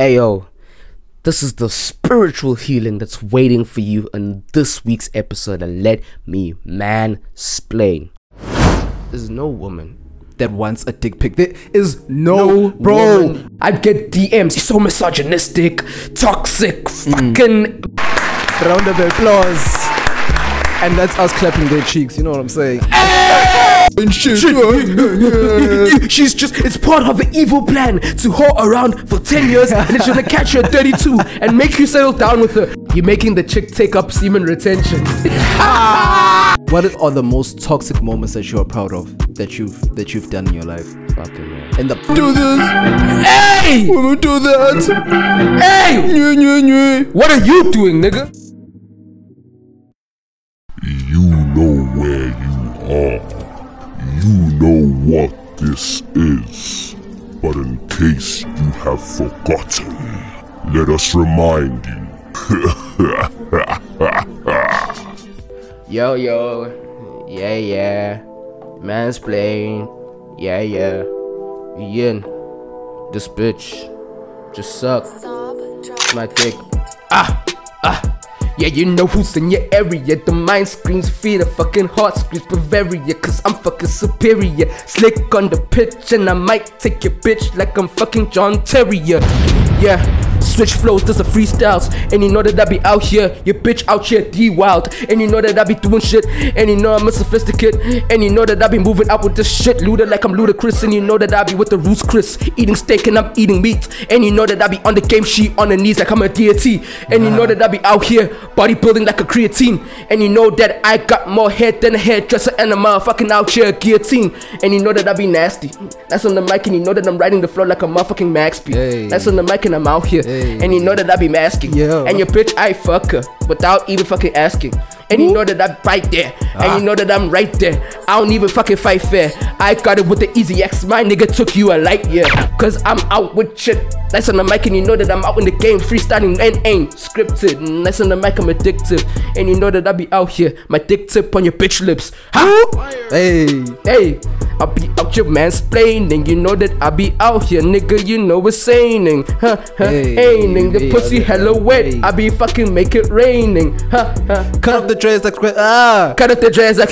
Ayo, this is the spiritual healing that's waiting for you in this week's episode of Let Me Mansplain. There's no woman that wants a dick pic. There is no, bro. woman- I'd get DMs. You're so misogynistic, toxic, mm. fucking. Round of applause. And that's us clapping their cheeks. You know what I'm saying? She's just, it's part of an evil plan to whore around for 10 years and it's gonna catch you at 32 and make you settle down with her. You're making the chick take up semen retention. What are the most toxic moments that you are proud of that you've that you've done in your life? Fucking man. And the do this, Hey! women do that. Hey! What are you doing, nigga? You know where you are. You know what this is. But in case you have forgotten, let us remind you. Yo, yo. Yeah, yeah. Mansplain. Yeah, yeah. Ian. This bitch. Just suck. My dick. Ah! Ah! Yeah, you know who's in your area. The mind screams fear, the fucking heart screams Bavaria. Cause I'm fucking superior. Slick on the pitch, and I might take your bitch like I'm fucking John Terrier. Yeah. Switch flows, does the freestyles. And you know that I be out here, your bitch out here D wild. And you know that I be doing shit. And you know I'm a sophisticate. And you know that I be moving out with this shit. Luda like I'm Ludacris. And you know that I be with the roots Chris. Eating steak and I'm eating meat. And you know that I be on the game sheet on the knees like I'm a deity. And you know that I be out here bodybuilding like a creatine. And you know that I got more head than a hairdresser and a motherfucking out here guillotine. And you know that I be nasty. That's on the mic and you know that I'm riding the floor like a motherfucking Max P. Hey. That's on the mic and I'm out here. Hey. And you know that I be masking. Yeah. And your bitch, I fuck her without even fucking asking. And you know that I'm right there. Ah. And you know that I'm right there. I don't even fucking fight fair. I got it with the easy X. My nigga took you a light year. Cause I'm out with shit. That's on the mic and you know that I'm out in the game. Freestyling and ain't scripted. And that's on the mic, I'm addictive. And you know that I be out here. My dick tip on your bitch lips. Ha! Hey, Hey, I'll be out here mansplaining. You know that I be out here, nigga. You know it's saying. Huh, huh, Hey, aining. The hey, pussy hey, hella wet. hey. I be fucking make it raining. Huh, huh. cut off the dreads like ah. Cut up the dress like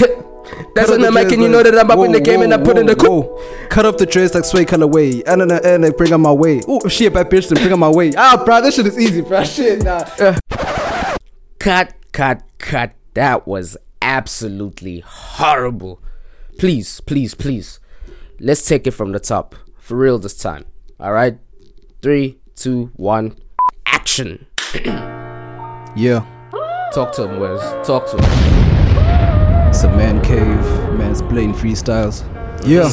That's off the mic and you know that I'm up in the game and I whoa, put in the whoa, whoa. Cut off the dreads like sway colorway. And and and like bring on my way. Oh shit, bad bitch, then bring on my way. Ah, bro, this shit is easy, bro. Shit, nah. Cut, cut, cut. That was absolutely horrible. Please, please, please. Let's take it from the top. For real this time. Alright? Three, two, one, action. Yeah, Talk to him, Wes. Talk to him. it's a man cave, man's playing freestyles. Yeah.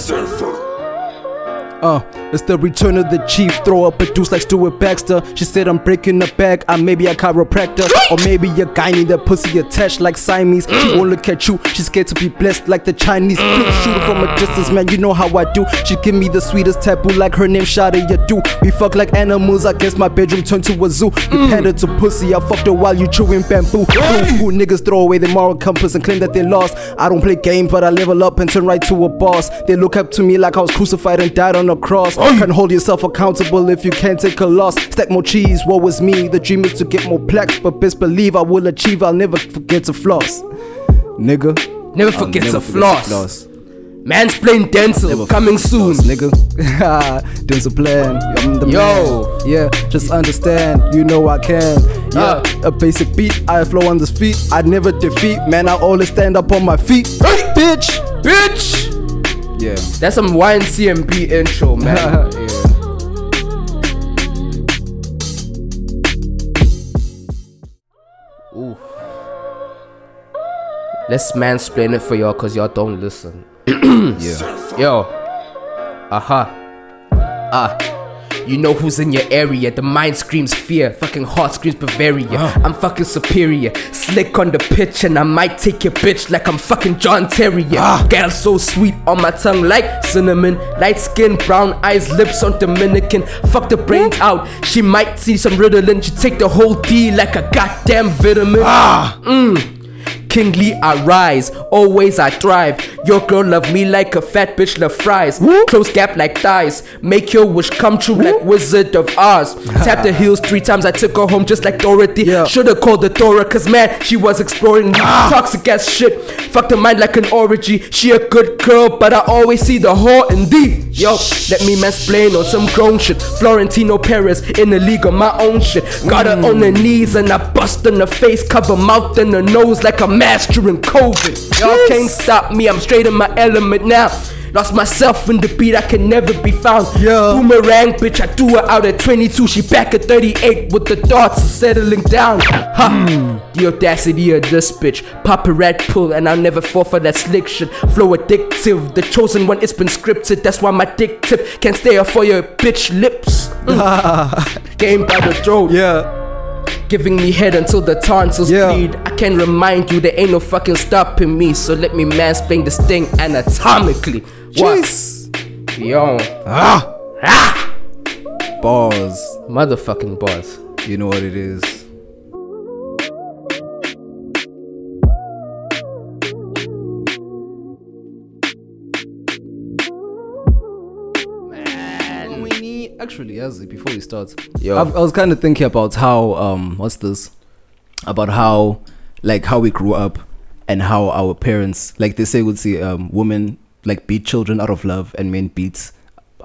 Uh, it's the return of the chief. Throw up a deuce like Stuart Baxter. She said I'm breaking the back. I may be a chiropractor, or maybe a guy need that pussy attached like Siamese. She won't look at you. She's scared to be blessed like the Chinese. Flip shooter from a distance, man. You know how I do. She give me the sweetest taboo like her name Sade Adu. We fuck like animals. I guess my bedroom turned to a zoo. You pander to pussy. I fucked her while you chewing bamboo. Ooh, niggas throw away their moral compass and claim that they lost. I don't play games, but I level up and turn right to a boss. They look up to me like I was crucified and died on a cross. Can't hold yourself accountable if you can't take a loss. Stack more cheese, what was me? The dream is to get more plaques, but best believe I will achieve. I'll never forget to floss. Nigga. Never forget never to floss. Mansplain Dental Never coming soon. Floss, nigga. There's a plan. I'm the Yo. man. Yeah, just understand. You know I can. Yeah, Uh. a basic beat. I flow on this feet. I never defeat. Man, I always stand up on my feet. Hey. Bitch. Bitch! Yeah. That's some YNCMB intro, man. yeah. Ooh. Let's mansplain it for y'all cause y'all don't listen. Yeah. Yo. Aha. Ah. You know who's in your area. The mind screams fear. Fucking heart screams Bavaria. I'm fucking superior. Slick on the pitch, and I might take your bitch like I'm fucking John Terrier. Girl so sweet on my tongue like cinnamon. Light skin, brown eyes, lips on Dominican. Fuck the brains out. She might see some Ritalin. She take the whole D like a goddamn vitamin. Ah, Mm. Kingly I rise, always I thrive. Your girl love me like a fat bitch love fries. Close gap like thighs, make your wish come true like Wizard of Oz. Tap the heels three times, I took her home just like Dorothy. Yeah. Should've called the Dora, cause man, she was exploring ah. toxic ass shit. Fucked her mind like an orgy. She a good girl, but I always see the whore in thee. Yo, let me mansplain on some grown shit. Florentino Perez in the league of my own shit. Got her on her knees and I bust in the face, cover mouth and her nose like a mask during COVID. Y'all can't stop me, I'm straight in my element now. Lost myself in the beat, I can never be found. Yeah. Boomerang, bitch, I threw her out at 22. She back at 38 with the thoughts of settling down. Ha! The audacity of this bitch. Pop a red pill, and I'll never fall for that slick shit. Flow addictive, the chosen one, it's been scripted. That's why my dick tip can't stay off for your bitch lips. Mm. Game by the throat. Yeah. Giving me head until the tonsils Yeah. bleed. I can remind you there ain't no fucking stopping me. So let me mansplain this thing anatomically. What? Jeez. Yo. Ah. Ah. Bars. Motherfucking boss. You know what it is. Actually, Yazzie, before we start, Yo. I've, I was kind of thinking about how um, what's this? About how, like, how we grew up, and how our parents, like they say, would see um, women like beat children out of love, and men beat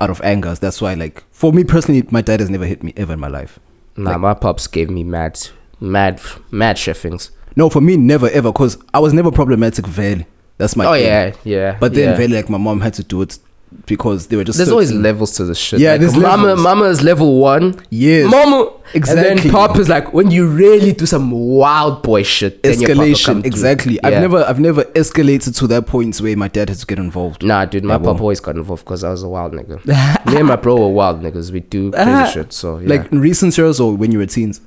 out of anger. That's why, like, for me personally, my dad has never hit me ever in my life. Nah, my pops gave me mad, mad, mad chefings. No, for me, never ever, cause I was never problematic. Vele, that's my. Oh thing. yeah, yeah. But then, yeah. Vele, like my mom had to do it because they were just. there's always levels to the shit. Yeah, like, there's mama. levels. Mama is level one. Yes. Mama. And Exactly. then pop is like when you really do some wild boy shit. Then your papa come escalation. Exactly. I've never, I've never escalated to that point where my dad had to get involved. Nah, dude, my Yeah, papa always got involved because I was a wild nigga. Me and my bro were wild niggas. We do crazy shit. So yeah. Like in recent years or when you were teens.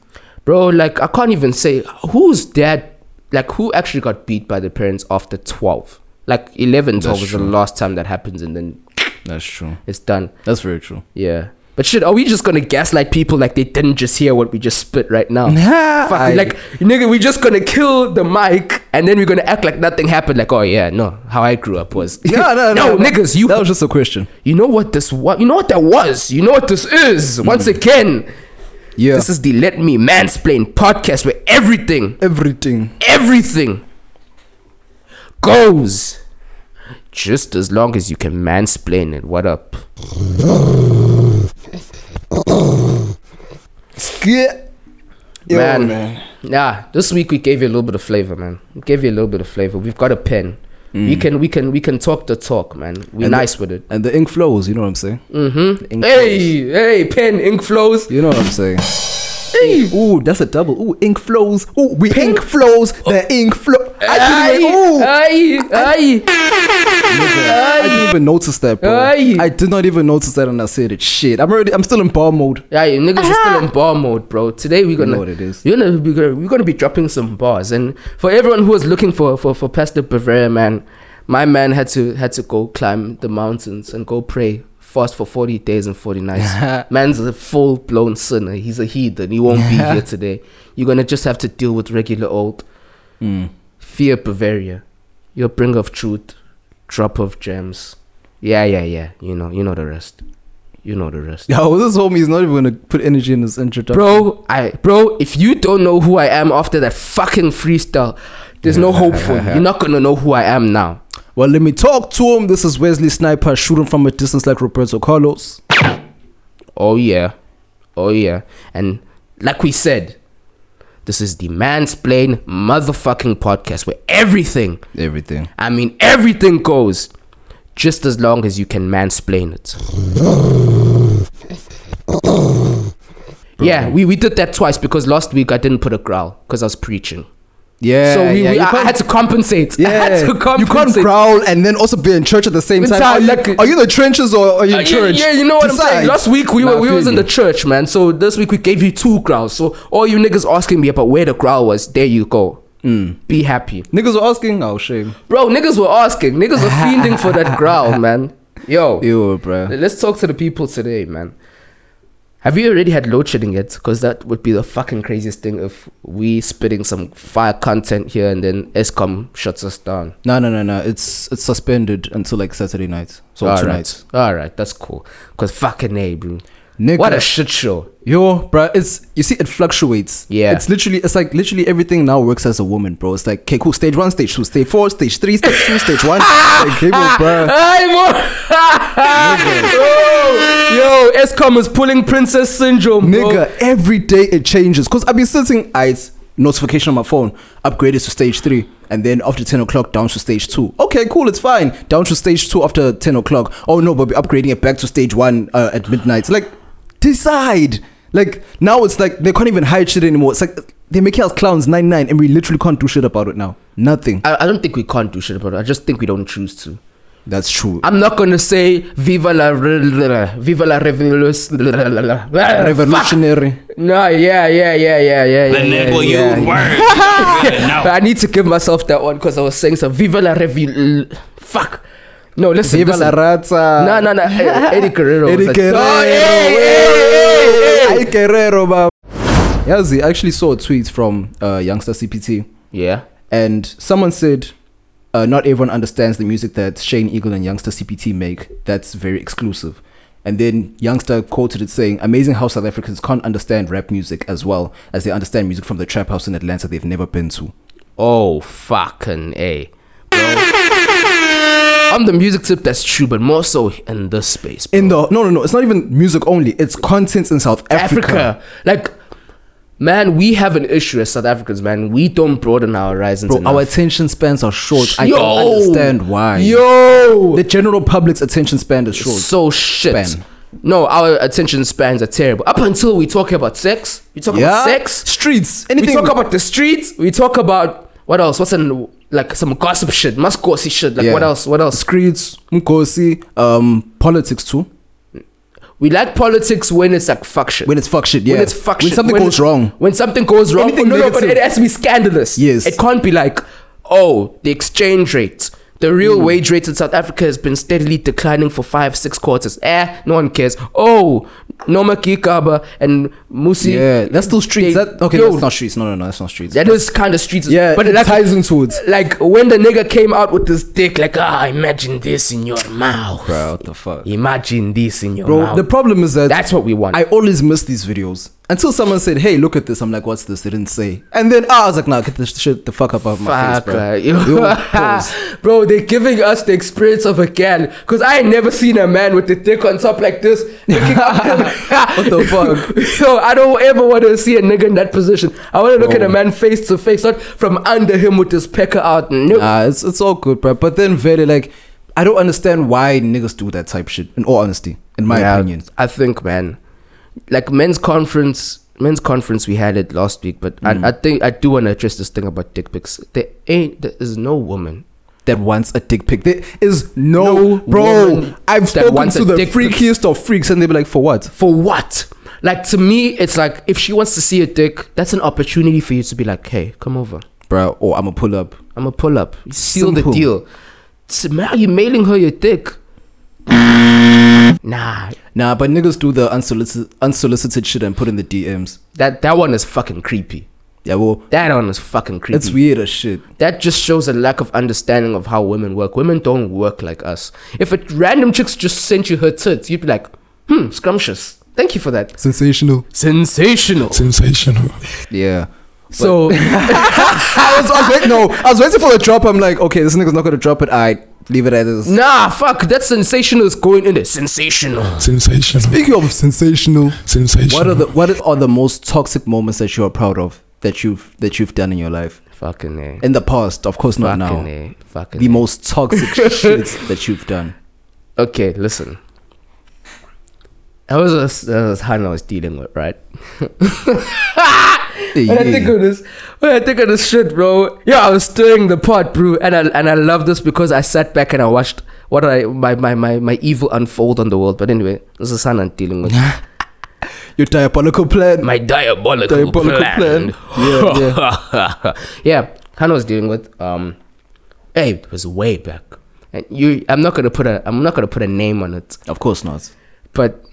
bro, like I can't even say whose dad, like who actually got beat by the parents after twelve. Like 11, 12 That's was the last time that happens, and then That's true. it's done. That's very true. Yeah. But shit, are we just gonna gaslight people like they didn't just hear what we just spit right now? Nah, Fuck, I- like nigga, we just gonna kill the mic and then we're gonna act like nothing happened. Like, oh yeah, no, how I grew up was Yeah, no, no, no. niggas, you That was just a question. you know what this what you know what that was. You know what this is. Mm-hmm. Once again, Yeah. this is the Let Me Mansplain podcast where everything, everything. everything goes. Just as long as you can mansplain it. What up? Yo, Man. man. Yeah, this week we gave you a little bit of flavor, man. We gave you a little bit of flavor. We've got a pen. We can we can we can talk the talk, man. We Mm. And nice the- with it. And the ink flows, you know what I'm saying? Mm-hmm. Hey, hey, pen, ink flows. You know what I'm saying? Hey. Ooh, that's a double. Ooh, ink flows. Ooh, we ink flows. The oh. ink flow. I Aye, didn't even, ooh, aye, aye. I didn't even notice that, bro. Aye. I did not even notice that and I said it. Shit, I'm already. I'm still in bar mode. Yeah, you niggas are still in bar mode, bro. Today we're gonna You know what it is. We're gonna be gonna, we're gonna be dropping some bars, and for everyone who was looking for for for Pastor Bavaria, man, my man had to had to go climb the mountains and go pray. Fast for 40 days and 40 nights. Man's a full blown sinner. He's a heathen. He won't be here today. You're gonna just have to deal with regular old Mm. Fear Bavaria. Your bringer of truth, drop of gems. Yeah, yeah, yeah. You know, you know the rest. You know the rest. Yo, this homie is not even gonna put energy in this introduction. Bro, I bro, if you don't know who I am after that fucking freestyle, there's no hope for you. You're not gonna know who I am now. Well, let me talk to him. This is Wesley Sniper shooting from a distance like Roberto Carlos. Oh yeah. Oh yeah. And like we said, this is the Mansplain motherfucking podcast where everything, Everything. I mean everything goes just as long as you can mansplain it. Yeah, we, we did that twice because last week I didn't put a growl because I was preaching. Yeah, so we, yeah, we, I, had to compensate. Yeah, I had to compensate. you can't growl and then also be in church at the same time. Are you, are you in the trenches or are you Uh, in yeah, church? yeah, you know what I'm saying. Last week we Nah, were we was in the church, man. So this week we gave you two growls. So all you niggas asking me about where the growl was, there you go. Mm. Be happy, Niggas were asking. Oh shame. bro. Niggas were asking. Niggas were fiending for that growl, man. Yo, Ew, bro. let's talk to the people today, man. Have you already had load shedding yet? Because that would be the fucking craziest thing if we spitting some fire content here and then Eskom shuts us down. No, no, no, no. It's it's suspended until like Saturday night. So All two right, all right, that's cool. Cause fucking a, bro. Nigga. What a shit show. Yo, bro, it's you see, it fluctuates. Yeah. it's literally, it's like literally everything now works as a woman, bro. It's like, okay, cool, stage one, stage two, stage four, stage three, stage two, stage one. like, hey, bro, Yo, Eskom is pulling princess syndrome, bro. nigga, every day it changes. Cause I've been sitting, I notification on my phone, upgraded to stage three, and then after ten o'clock down to stage two. Okay, cool, it's fine. Down to stage two after ten o'clock. Oh no, but we're upgrading it back to stage one uh, at midnight. Like, decide. Like now, it's like they can't even hide shit anymore. It's like they make us clowns nine nine, and we literally can't do shit about it now. Nothing. I, I don't think we can't do shit about it. I just think we don't choose to. That's true. I'm not gonna say Viva la Viva la Revolution. Revolutionary. No, yeah, yeah, yeah, yeah, yeah. The yeah, nigga yeah, you yeah. word. But. I need to give myself that one because I was saying some Viva la Revol. Fuck. No, listen. Viva listen. la raza. No, no, no. eh, Eddie Guerrero. was Eddie Guerrero. Oh, hey, hey, hey, hey. Ay, Guerrero, bab. Yazi, I actually saw a tweet from uh, Youngster CPT, Yeah. and someone said, uh, "Not everyone understands the music that Shane Eagle and Youngster CPT make. That's very exclusive." And then Youngster quoted it saying, "Amazing how South Africans can't understand rap music as well as they understand music from the trap house in Atlanta they've never been to." Oh, fucking A. On the music tip, that's true, but more so in this space. bro. In the no, no, no, it's not even music only. It's content in South Africa. Africa. Like, man, we have an issue as South Africans, man. We don't broaden our horizons. Bro, enough. our attention spans are short. I don't understand why. Yo! The general public's attention span is short. so shit. Span. No, our attention spans are terrible. Up until we talk about sex, we talk about sex, streets, anything. we talk about the streets, we talk about what else? What's in like some gossip shit, muscosi shit. Like Yeah. what else? What else? streets, mkosi, um, politics too. We like politics when it's like fuck shit. When it's fuck shit, yeah. When it's fuck When shit. something goes wrong. When something goes wrong. Anything no, no, but negative. it has to be scandalous. Yes. It can't be like, oh, the exchange rate. The Mm. real wage rate in South Africa has been steadily declining for five, six quarters. Eh, no one cares. Oh, Noma Kikaba and Musi. Yeah, that's still streets. they- that, okay, yo, that's not streets. No, no, no, that's not streets. That is kind of streets. yeah, but it like, ties into it. like when the nigga came out with this dick, like, ah, imagine this in your mouth. Bro, what the fuck? Imagine this in your Bro, mouth. Bro, the problem is that That's what we want. I always miss these videos until someone said, "Hey, look at this." I'm like, "What's this?" They didn't say, and then ah, I was like, "Nah, get this shit the fuck up out of my face, bro." yo. Bro, they're giving us the experience of a can. Cause I ain't never seen a man with the dick on top like this. What the fuck? Yo, I don't ever want to see a nigga in that position. I want to look at a man face to face, not from under him with his pecker out. No. Nah, it's it's all good, bro. But then very like, I don't understand why niggas do that type shit. In all honesty, in my Yeah, opinion, I think, man, like men's conference, men's conference, we had it last week, but Mm. I, I think I do want to address this thing about dick pics. There ain't, there is no woman. that wants a dick pic. There is no, No bro. I've spoken to the dick pic. freakiest of freaks, and they be like, "For what?" For what? Like to me, it's like if she wants to see a dick, that's an opportunity for you to be like, hey, come over. bro. Or I'm gonna pull up. I'm gonna pull up. Seal Simple. the deal. So, man, are you mailing her your dick? Nah, Nah, but niggas do the unsolicited unsolicited shit and put in the DMs. that that one is fucking creepy. Yeah, well, That one is fucking creepy. it's weird as shit. That just shows a lack of understanding of how women work. Women don't work like us. If a random chick just sent you her tits, you'd be like, hmm, scrumptious. Thank you for that. Sensational. Sensational. Sensational. Yeah. So I was, I was waiting. No, I was waiting for the drop. I'm like, okay, this nigga's not gonna drop it. I leave it as is. nah, fuck. That sensational is going in there. Sensational. Sensational. Speaking of sensational, Sensational. what are the what are the most toxic moments that you are proud of that you've that you've done in your life Fucking a. in the past? Of course, not Fucking now. a. Fucking The a. most toxic shit that you've done. Okay, listen. That was a that was Hannah I was dealing with, right? When I think of this, when I think of this shit, bro. Yeah, I was stirring the pot, bro, and I and I love this because I sat back and I watched what I my my my, my evil unfold on the world. But anyway, this is Hannah I'm dealing with Your diabolical plan. my diabolical, Diabolical plan. plan. Yeah, yeah, Hannah was dealing with um, hey, it was way back, and you. I'm not gonna put a I'm not gonna put a name on it, Of course not. but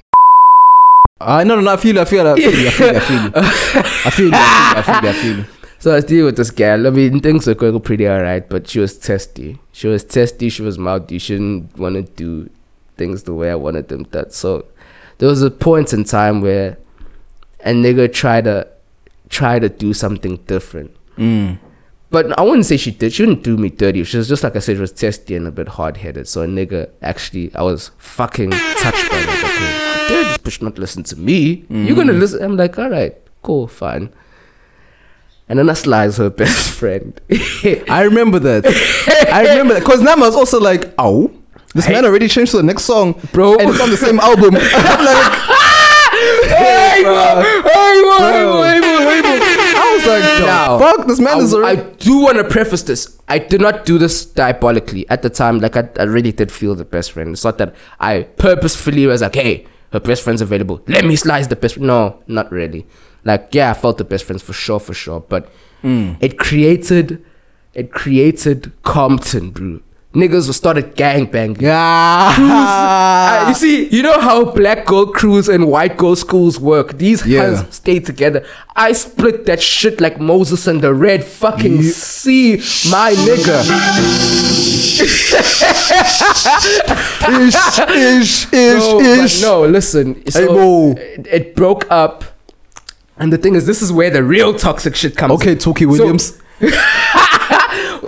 I no no no. I feel I feel I feel I feel I feel. I feel I feel I feel. So I was dealing with this girl. I mean, things were going pretty alright, but she was testy. She was testy. She was mouthy. She didn't want to do things the way I wanted them done. So there was a point in time where a nigga tried to try to do something different. Mm. But I wouldn't say she did. She didn't do me dirty. She was just like I said, she was testy and a bit hard headed. So a nigga actually, I was fucking touched by that. Bitch not listen to me? You're gonna mm-hmm. listen. I'm like, all right, cool, fine. And then I slides her best friend. I remember that. I remember that because Nama was also like, "Oh, this man already changed to the next song, Bro. and it's on the same album." I'm like, hey, bro. hey, bro, Bro. hey, bro, hey, bro. I was like, "The Now, fuck, this man I, is I already." do want to preface this. I did not do this diabolically at the time. Like I, I really did feel the best friend. It's not that I purposefully was like, "Hey, her best friend's available. Let me slice the best." No, not really. Like, yeah, I felt the best friends for sure, for sure. But hmm. it created, it created Compton, bro. Niggas started gangbanging. yeah. Uh, you see, you know how black girl crews and white girl schools work. These Yeah. hands stay together. I split that shit like Moses and the Red fucking You- sea, my nigga. ish, ish, ish, No, ish. no, listen. So it, it broke up, and the thing is, this is where the real toxic shit comes. Okay. Tookie Williams. So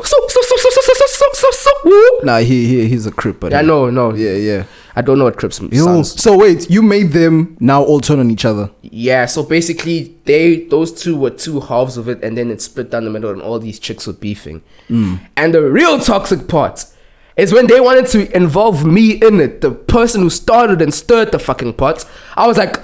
so so so so so so nah, he, he he's a crip, but Yeah, no, no. yeah, yeah. I don't know what Crips Yo, sounds. so wait, you made them now all turn on each other. Yeah, so basically they those two were two halves of it and then it split down the middle and all these chicks were beefing. Mm. And the real toxic part is when they wanted to involve me in it, the person who started and stirred the fucking pot. I was like,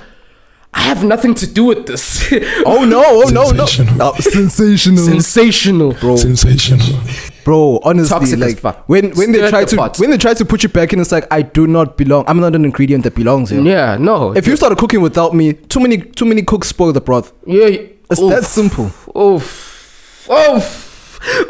I have nothing to do with this. Oh no, oh no, no. Sensational. Oh, sensational. Sensational, bro. Sensational. Bro, honestly, Toxic like when when they try the to pot. when they try to put you back in, it's like I do not belong. I'm not an ingredient that belongs here. Yeah, no. If you started cooking without me, too many too many cooks spoil the broth. yeah, It's oof, that simple. Oof. Oof.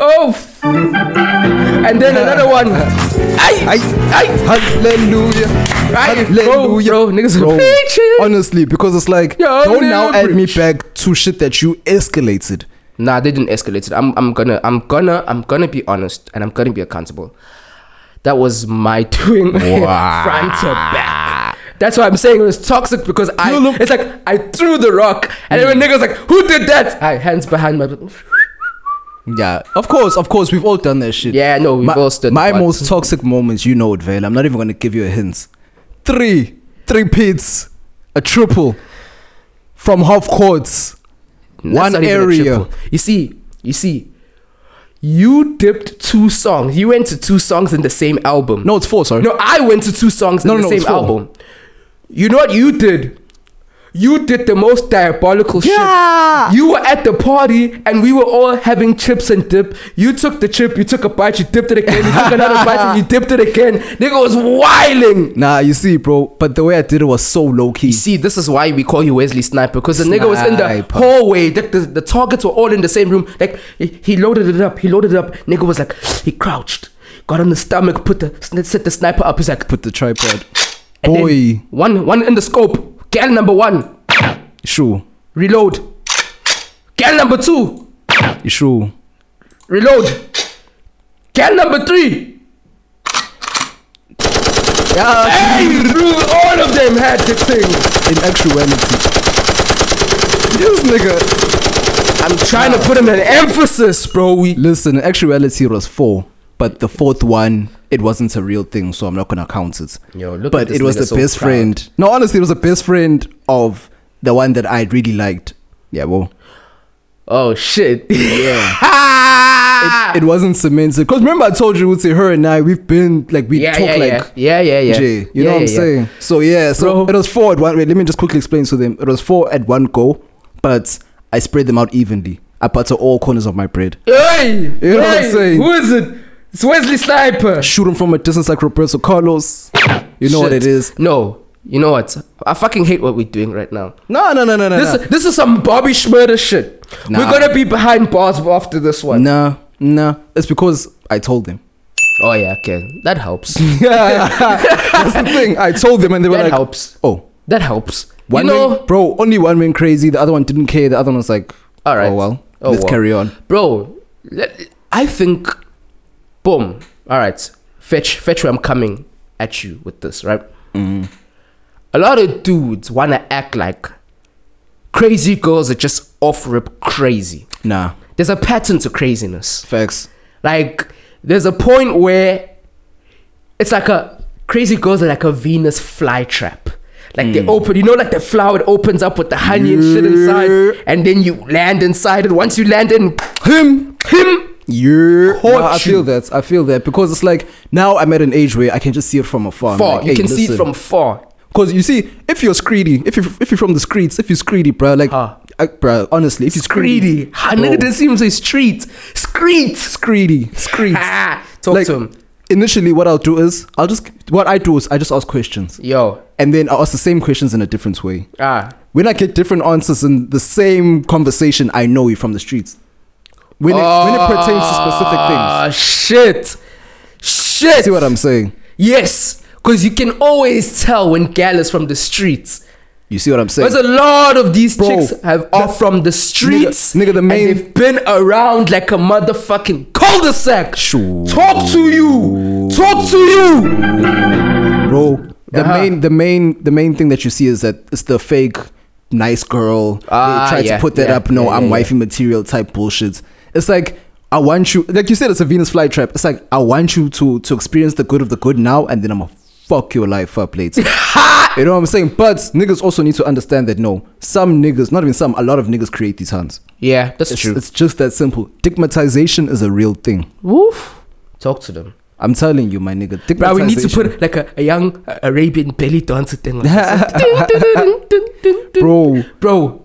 Oof. And then another one. Ay, Ay, ay. Hallelujah. Right, Hallelujah. bro, bro, niggas Bro, preaching. Honestly, because it's like Yo, don't now nigga, add me back to shit that you escalated. Nah, they didn't escalate it. I'm I'm gonna I'm gonna I'm gonna be honest and I'm gonna be accountable. That was my doing front to back. That's why I'm saying it was toxic because I look- it's like I threw the rock and then when niggas like, who did that? I hands behind my Yeah, of course, of course, we've all done that shit. Yeah, no, we've my, all stood My most toxic moments, you know it, Vale. I'm not even gonna give you a hint. Three, three pits, a triple from half courts. One not even a area. You see, you see, you dipped two songs. You went to two songs in the same album. No, it's four. Sorry. No, I went to two songs No, in no, the no, same album. You know what you did? You did the most diabolical Yeah. shit. You were at the party and we were all having chips and dip. You took the chip, you took a bite, you dipped it again, you took another bite and you dipped it again. Nigga was whiling. Nah, you see, bro. But the way I did it was so low key. You see, this is why we call you Wesley Sniper because the nigga was in the hallway. The, the, the targets were all in the same room. Like he, he loaded it up. He loaded it up. Nigga was like he crouched, got on the stomach, put the set the sniper up. He's like, Put the tripod. and Boy, one one in the scope. Gal number one, sure, reload. Gal number two, sure. reload. Gal number three. Yeah, Hey, bro, all of them had the thing. in actuality, this nigga. I'm trying to put in an emphasis, bro. We Listen, in actuality, it was four. But the fourth one, it wasn't a real thing, so I'm not gonna count it. Yo, look but it was the so best proud. friend. No, honestly, it was the best friend of the one that I really liked. Yeah, well, Oh shit. Yeah. it, it wasn't cemented. Because remember, I told you, Uzi, her and I, we've been like we yeah, talk yeah, like yeah, yeah, yeah, yeah. Jay. You Yeah, know what I'm saying? So yeah, so Bro. it was four at one. Wait, let me just quickly explain to them. It was four at one go, but I spread them out evenly. I butter all corners of my bread. Hey, You know what I'm saying? Who is it? It's Wesley Sniper. Shoot them from a distance like Roberto Carlos. You know what it is. No, you know what? I fucking hate what we're doing right now. No, no, no, no, no. This no. this is some Bobby Shmurda shit. Nah. We're gonna be behind bars after this one. Nah, nah. It's because I told them. Oh yeah, okay, that helps. Yeah, that's the thing. I told them, and they were like. that like, helps. "Oh, That helps. One you know, went- bro, only one went crazy. The other one didn't care. The other one was like, All right. oh well, Oh, let's well. carry on. bro. let- I think, boom. All right, fetch, fetch. Where I'm coming at you with this, right? Mm-hmm. A lot of dudes wanna act like crazy girls are just off rip crazy. Nah, There's a pattern to craziness. facts. Like, there's a point where it's like a crazy girls are like a Venus flytrap. Like Hmm. they open, you know, like the flower it opens up with the honey and shit inside, and then you land inside it. Once you land in, Him, him, Caught Nah, I feel you. that. I feel that because it's like now I'm at an age where I can just see it from afar. Far. like, you hey, can see it from far. Because you see, if you're screedy, if you if you're from the streets, if you're screedy, bro, like, Huh. I, bro, honestly, if you're Screedy. Bro, nigga didn't see him say street. Street. screedy, screeds. Ah, talk like, to him. initially, what I'll do is I'll just what I do is I just ask questions, Yo. and then I'll ask the same questions in a different way. Ah. When I get different answers in the same conversation, I know you from the streets. When it, when it pertains to specific Ah, things, shit. Shit. see what I'm saying? Yes. Because you can always tell when gal is from the streets. You see what I'm saying? There's a lot of these Bro, chicks have are from the streets. nigga, the and main- they've been around like a motherfucking cul-de-sac. Sure. Talk to you. Talk to you. bro. The Uh-huh. main, the main, the main thing that you see is that it's the fake nice girl. Ah, they try yeah, to put that yeah, up. No, yeah, I'm wifey material type bullshit. It's like I want you, like you said, it's a Venus flytrap. It's like I want you to to experience the good of the good now, and then I'm gonna fuck your life up later. you know what I'm saying? But niggas also need to understand that no, some niggas, not even some, a lot of niggas create these hands. Yeah, that's It's, true. it's just that simple. Stigmatization is a real thing. Woof. Talk to them. I'm telling you, my nigga. Bro, we need to put like a, a young Arabian belly dancer thing this. bro. Bro.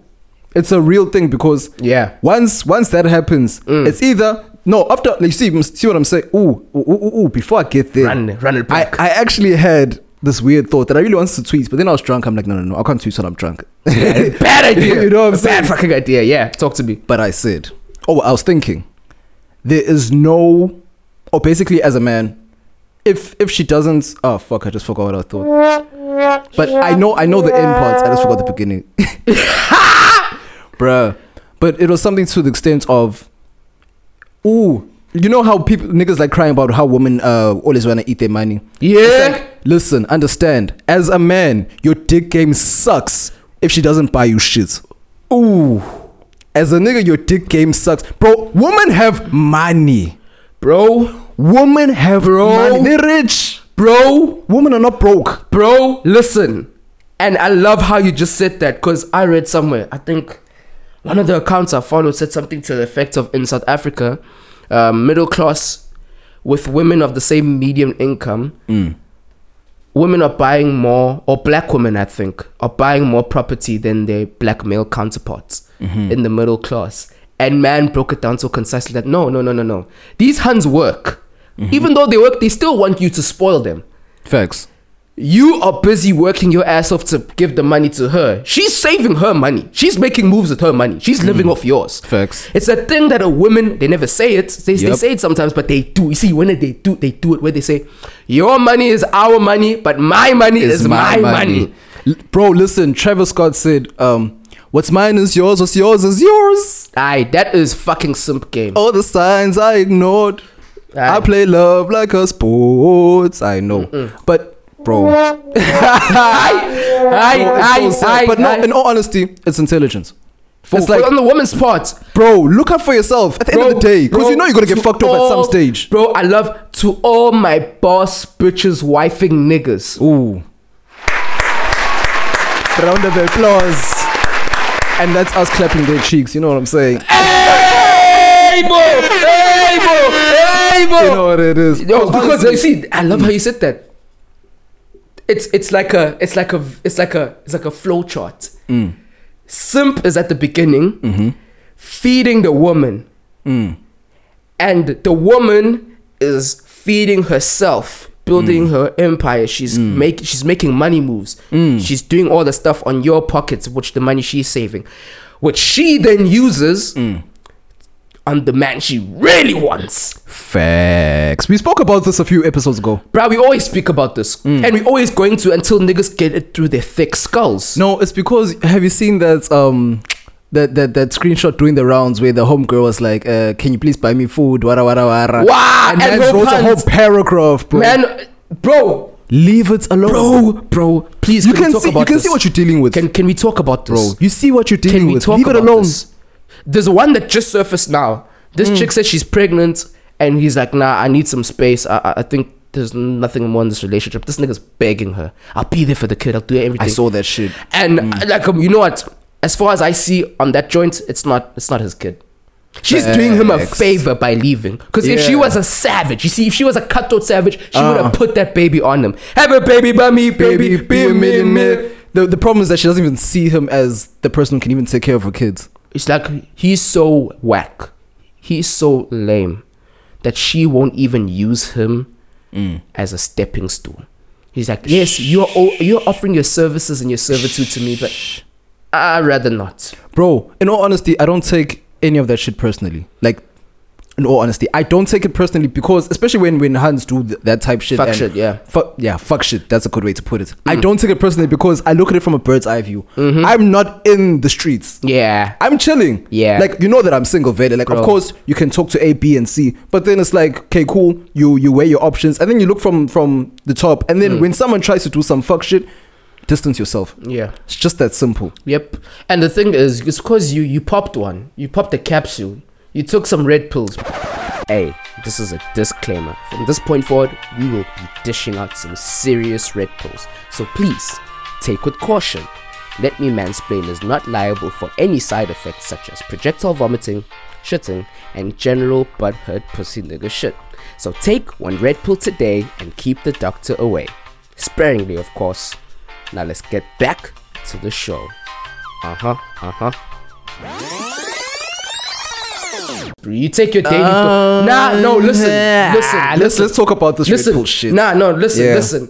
It's a real thing because Yeah. once once that happens, Mm. it's either no after like you see see what I'm saying. Ooh, ooh, ooh, ooh, ooh, before I get there, Run, run it I, back. I I actually had this weird thought that I really wanted to tweet, but then I was drunk. I'm like, no, no, no, I can't tweet when I'm drunk. Bad idea. You know what I'm A saying? Bad fucking idea. Yeah. Talk to me. but I said, oh, I was thinking, there is no, or basically as a man, if if she doesn't, oh fuck, I just forgot what I thought. But I know I know the end parts. I just forgot the beginning, bruh. But it was something to the extent of, ooh, you know how people niggas like crying about how women uh always wanna eat their money. Yeah. Like, listen, understand. As a man, your dick game sucks if she doesn't buy you shit. Ooh. As a nigga, your dick game sucks. Bro, women have money. Bro. Women have Bro. money. They're rich. Bro. Women are not broke. Bro, listen. And I love how you just said that because I read somewhere, I think one of the accounts I followed said something to the effect of in South Africa, um, middle class with women of the same medium income, mm. women are buying more, or black women, I think, are buying more property than their black male counterparts mm-hmm. in the middle class. And man broke it down so concisely that no, no, no, no, no. These Huns work. Mm-hmm. Even though they work, they still want you to spoil them. Facts. You are busy working your ass off to give the money to her. She's saving her money. She's making moves with her money. She's living off yours. Facts. It's a thing that a woman they never say it. They, they say it sometimes, but they do. You see, when they do, they do it where they say, "Your money is our money, but my money is, my, money. L- Bro, listen, Travis Scott said, um, what's mine is yours, what's yours is yours. Aye, that is fucking simp game. All the signs I ignored. I play love like a sport. I know. But bro, Aye, bro, it's aye, so sad. aye, but no, in all honesty, it's intelligence. For- it's like, on the woman's part, bro, look out for yourself at the end of the day, because you know you're gonna get fucked off at some stage. Bro, I love to all my boss bitches wifing niggas. Ooh. Round of applause. And that's us clapping their cheeks. You know what I'm saying? Hey, bro! Hey, bro! Hey, bro! You know what it is. Yo, oh, Because because you see, I love how you said that. It's it's like a it's like a it's like a it's like a flow chart. Mm. Simp is at the beginning, Mm-hmm. feeding the woman, Mm. and the woman is feeding herself, building her empire. She's making she's making money moves. She's doing all the stuff on your pockets, which the money she's saving, which she then uses on the man she really wants. Facts. We spoke about this a few episodes ago. Bruh, we always speak about this. And we always going to until niggas get it through their thick skulls. No, it's because have you seen that um that that, that screenshot doing the rounds where the homegirl was like, uh, "Can you please buy me food?" Wara wara wara. Wow, and, and wrote a whole paragraph, bro. Man, bro, leave it alone, bro, bro, please You can, can we talk see, you can this? see what you're dealing with, Can can we talk about this? bro. You see what you're dealing with. Leave it alone. this? There's one that just surfaced now. This Mm. chick says she's pregnant, and he's like, "Nah, I need some space. I, I, think there's nothing more in this relationship." This nigga's begging her. I'll be there for the kid. I'll do everything. I saw that shit. and Mm. uh, like, um, you know what? As far as I see on that joint, it's not. It's not his kid. She's doing him a favor by leaving. Because if she was a savage, you see, if she was a cutthroat savage, she would Uh. have put that baby on him. Have a baby by me, baby, be a millionaire. The the problem is that she doesn't even see him as the person who can even take care of her kids. It's like he's so whack. He's so lame that she won't even use him Mm. as a stepping stool. He's like, yes, you're o- you're offering your services and your servitude to me, but I'd rather not. Bro, in all honesty, I don't take any of that shit personally. Like, in all honesty, I don't take it personally because, especially when when Hans do th- that type shit. Fuck and- shit, yeah. Fuck yeah, fuck shit. That's a good way to put it. I mm. don't take it personally because I look at it from a bird's eye view. Mm-hmm. I'm not in the streets. Yeah. I'm chilling. Yeah. Like you know that I'm single, Vele. Like Bro. of course you can talk to A, B, and C, but then it's like, okay, cool. You you weigh your options, and then you look from from the top, and then mm. when someone tries to do some fuck shit, distance yourself. Yeah. It's just that simple. Yep. And the thing is, it's because you you popped one. You popped a capsule. You took some red pills. Hey, this is a disclaimer. From this point forward, we will be dishing out some serious red pills. So please, take with caution. Let Me Mansplain is not liable for any side effects such as projectile vomiting, shitting, and general butthurt pussy nigga shit. So take one red pill today and keep the doctor away. Sparingly, of course. Now let's get back to the show. Uh huh, uh huh. You take your daily. do- nah, no, listen, listen, let's let's talk about this listen. red pill shit. Nah, no, listen, Yeah. listen.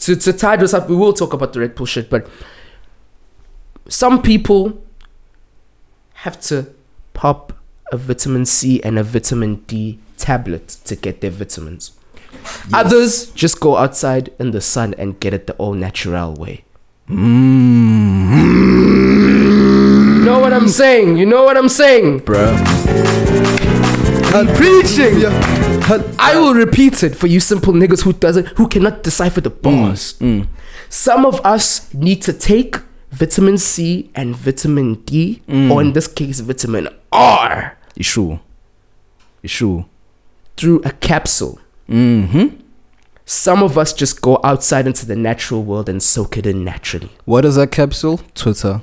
To to tie this up, we will talk about the red pill shit, but some people have to pop a vitamin C and a vitamin D tablet to get their vitamins. Others just go outside in the sun and get it the all natural way. Mm. What I'm saying? You know what I'm saying? bruh. I'm preaching. I will repeat it for you simple niggas who doesn't who cannot decipher the mm, bars. Mm. Some of us need to take vitamin C and vitamin D, mm. or in this case vitamin R. It's true. through a capsule. Mm-hmm. Some of us just go outside into the natural world and soak it in naturally. What is that capsule? Twitter,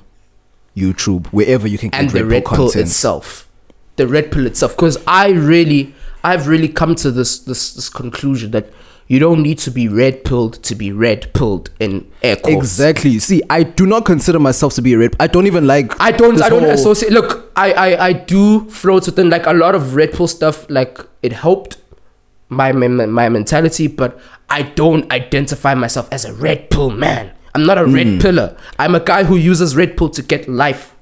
YouTube, wherever you can get and the Red red pill content. itself the red pill itself because i really i've really come to this this this conclusion that you don't need to be red pilled to be red pilled in air quotes Exactly. See, I do not consider myself to be a red. I don't even like. i don't i don't whole- associate look I, I i do float within like a lot of red pill stuff like it helped my my, my mentality but i don't identify myself as a red pill man i'm not a Hmm. red pillar i'm a guy who uses red pill to get life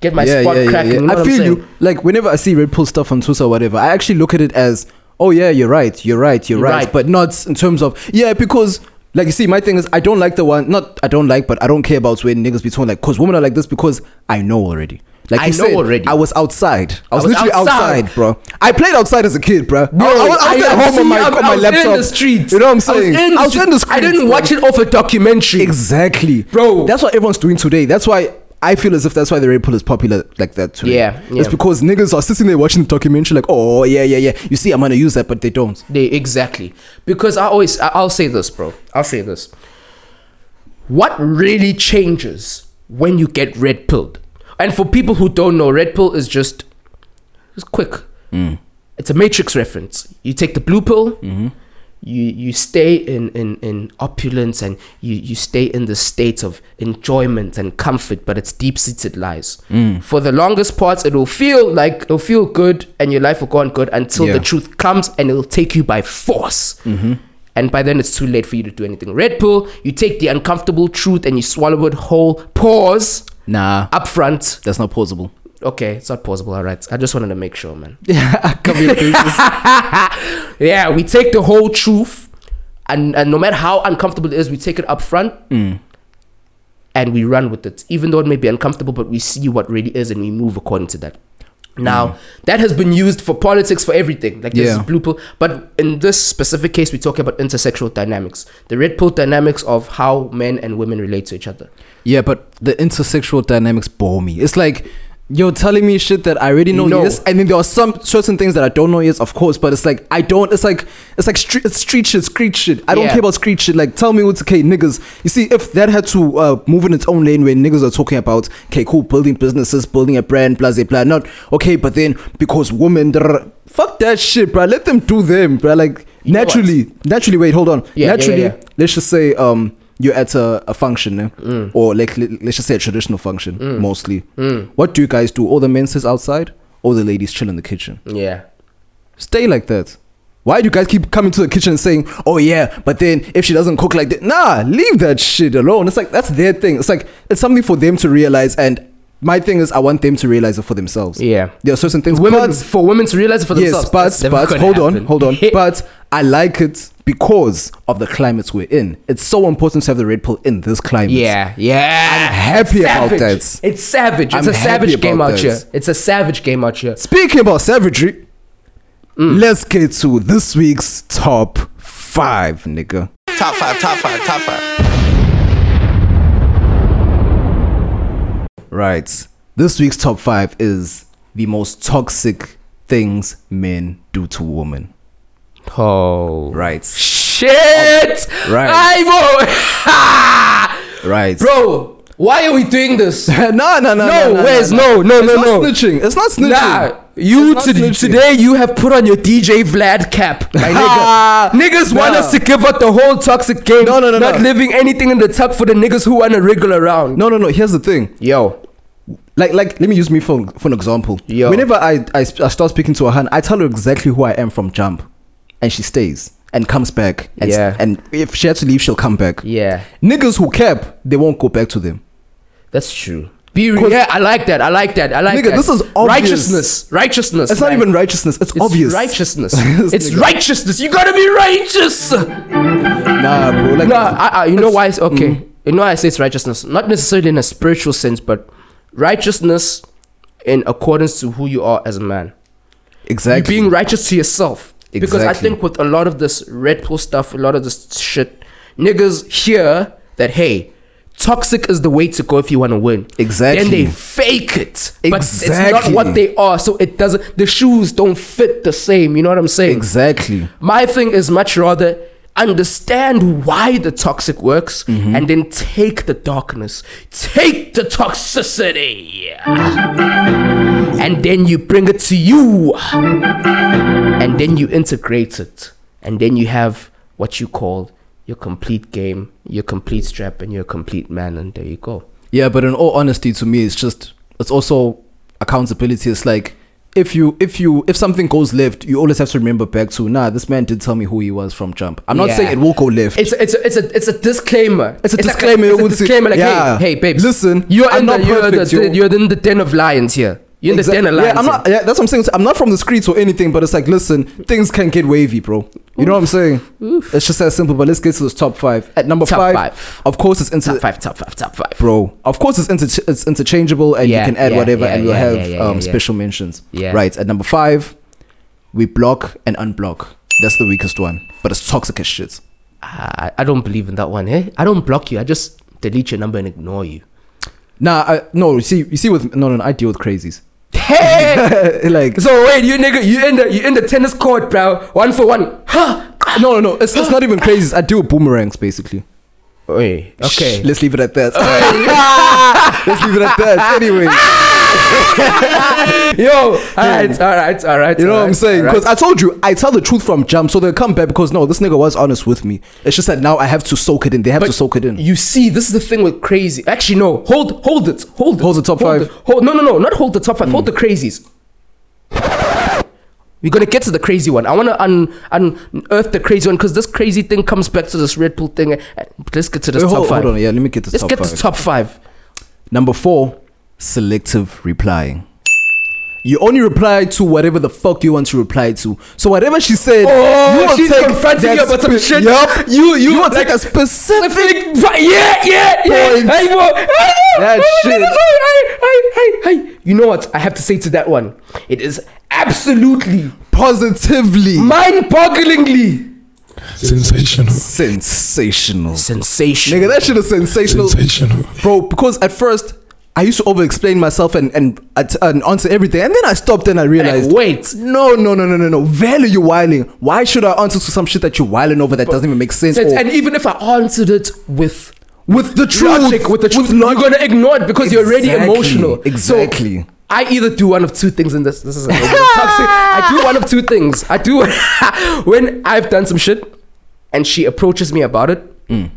get my spot cracking you know I feel you. Like whenever I see Red Pill stuff on Twitter or whatever, I actually look at it as, oh yeah, you're right, you're right, you're You're right, right. but not in terms of yeah, because. Like you see, my thing is I don't like the one. Not I don't like, but I don't care about when niggas be talking like, cause women are like this because I know already. Like I know said, already. I was outside. I was, was literally outside. outside. bro. I played outside as a kid, bro. Bro, I, I was, I was at I- home on my, on I- my I was laptop. in the streets. You know what I'm I was saying? in the I was in the streets. I didn't bro. watch it off a documentary. Exactly, Bro. That's what everyone's doing today. That's why I feel as if that's why the Red Pill is popular like that today. Yeah, It's because niggas are sitting there watching the documentary like, oh yeah, yeah, yeah. You see, I'm gonna use that, but they don't. They exactly because I always I'll say this, bro. I'll say this. What really changes when you get red pilled? And for people who don't know, red pill is just it's quick. Mm. It's a matrix reference. You take the blue pill. Mm-hmm. You you stay in, in, in opulence and you, you stay in the state of enjoyment and comfort, but it's deep seated lies. Mm. For the longest parts, it will feel like it'll feel good and your life will go on good until Yeah. the truth comes and it'll take you by force. Mm-hmm. And by then, it's too late for you to do anything. Red pill, you take the uncomfortable truth and you swallow it whole. Pause Nah, up front. that's not plausible. Okay, it's not possible. All right. I just wanted to make sure, man. Yeah, cover your bases. Yeah, we take the whole truth, and, and no matter how uncomfortable it is, we take it up front Mm. and we run with it. Even though it may be uncomfortable, but we see what really is and we move according to that. Now, that has been used for politics, for everything. Like there's Mm. Yeah. blue pill. But in this specific case, we're talking about intersexual dynamics. The red pill dynamics of how men and women relate to each other. Yeah, but the intersexual dynamics bore me. It's like you're telling me shit that I already know, No. yes, and then there are some certain things that I don't know, yes, of course. But it's like I don't. It's like it's like street, it's street shit, street shit. I don't Yeah. care about street shit. Like tell me what's okay, niggas. You see, if that had to uh, move in its own lane, where niggas are talking about okay, cool, building businesses, building a brand, blah blah blah. Not okay, but then because women, drr, fuck that shit, bro. Let them do them, bro. Like You naturally, naturally. Wait, hold on. Yeah, yeah, naturally, yeah. let's just say um you're at a, a function eh? Mm. or like let's just say a traditional function mostly what do you guys do all the men sit outside all the ladies chill in the kitchen Yeah. stay like that why do you guys keep coming to the kitchen and saying oh yeah but then if she doesn't cook like that nah leave that shit alone it's like that's their thing it's like it's something for them to realize and my thing is i want them to realize it for themselves Yeah. there are certain things Women, but- for women to realize it for themselves. Yes, but but hold happen. on, hold on. but I like it because of the climates we're in. It's so important to have the red pill in this climate. Yeah, yeah. I'm happy about that. It's savage. It's I'm a savage game about out that. here. It's a savage game out here. Speaking about savagery, mm. let's get to this week's top five, nigga. Top five, top five, top five. Right. This week's top five is the most toxic things men do to women. Oh. Right. Shit! Right. I Right. Bro, why are we doing this? no, no, no, no. No, where's no, no, it's no, not snitching. It's not snitching. Nah, you It's not to, snitching. today you have put on your DJ Vlad cap, my nigga. Ah, niggas want us to give up the whole toxic game. No, no, no, Not no. living anything in the tuck for the niggas who want to wriggle around. No, no, no. Here's the thing. Yo, Like, like, let me use me for for an example. Yo. Whenever I, I I start speaking to a hun, I tell her exactly who I am from jump, and she stays and comes back. And, Yeah. And if she had to leave, she'll come back. yeah, Niggas who cap, they won't go back to them. that's true. Be real. Yeah, I like that. I like that. I like Nigga, that. this is obvious. righteousness. Righteousness. It's not even righteousness. It's, It's obvious. righteousness. It's nigga. righteousness. You gotta be righteous. Nah, bro. Like, No, I, I, you know why? It's, okay, mm. you know why I say it's righteousness. Not necessarily in a spiritual sense, but righteousness in accordance to who you are as a man. exactly. You're being righteous to yourself. Because I think with a lot of this red pill stuff, a lot of this shit, niggas hear that hey, toxic is the way to go if you want to win. Exactly. Then they fake it, but it's not what they are. So it doesn't. The shoes don't fit the same. You know what I'm saying? exactly. My thing is much rather understand why the toxic works Mm-hmm. and then take the darkness, take the toxicity, and then you bring it to you, and then you integrate it, and then you have what you call your complete game, your complete strap, and your complete man, and there you go. Yeah, but in all honesty, to me, it's just it's also accountability. It's like if you if you if something goes left, you always have to remember back to nah. This man did tell me who he was from jump. I'm not Yeah. saying it will go left. It's a, it's a, it's a, it's a disclaimer. It's a like disclaimer, it's a it would say- disclaimer. Like, yeah. hey, hey, babes, Listen, you're I'm in not the, you're, perfect, the, yo. you're in the den of lions here. In the den. Yeah, I'm not. Yeah, that's what I'm saying. I'm not from the streets or anything, but it's like, listen, things can get wavy, bro. You know what I'm saying? It's just that simple. But let's get to this top five. At number five, five. of course, it's inter- Top five, top five, top five. bro. Of course, it's inter- it's interchangeable, and Yeah, you can add yeah, whatever, yeah, and we'll have um, special mentions. Yeah. Right. At number five, we block and unblock. That's the weakest one, but it's toxic as shit. I, I don't believe in that one. Eh? I don't block you. I just delete your number and ignore you. Nah, I, no. You see, you see, with no, no, no I deal with crazies. Hey. like so wait, you nigga, you in the you in the tennis court, bro? One for one. Huh? no, no, no. It's, it's not even crazy. I do boomerangs, basically. Wait. Okay. Shh, let's leave it at that. let's leave it at that. Anyway, Yo. All right. All right. All right. you know what I'm saying? Because. I told you, I tell the truth from jump, so they'll come back because no, this nigga was honest with me. It's just that now I have to soak it in. They have to soak it in. You see, this is the thing with crazy. Actually, no. Hold, hold it. Hold it. Hold the top five. Hmm. it. Hold. No, no, no. Not hold the top five. Hold the crazies. We're gonna get to the crazy one. I wanna un- unearth the crazy one because this crazy thing comes back to this red pill thing. Let's get to this Wait, top hold, five. hold on, yeah, let me get this Let's top get five. this top five. Number four, selective replying. You only reply to whatever the fuck you want to reply to. So whatever she said, Oh, you will she's take confronting that you about some shit. Yup. You- you- you will like- take a specific. yeah, yeah, yeah. Point. I know. I know. That Oh, shit. Hey, hey, hey, hey. You know what? I have to say to that one. It is absolutely, Positively mind-bogglingly Sensational. sensational. sensational. Nigga, that shit is sensational. Sensational. Bro, because at first I used to over explain myself and, and, and, answer everything. And then I stopped and I realized wait. No, no, no, no, no, no. Value you whiling. Why should I answer to some shit that you're whiling over that doesn't even make sense? And, or- and even if I answered it with with the truth. logic, with the truth, With you're gonna ignore it because you're already emotional. exactly. So, I either do one of two things in this. This is a toxic. I do one of two things. I do when I've done some shit, and she approaches me about it. Mm.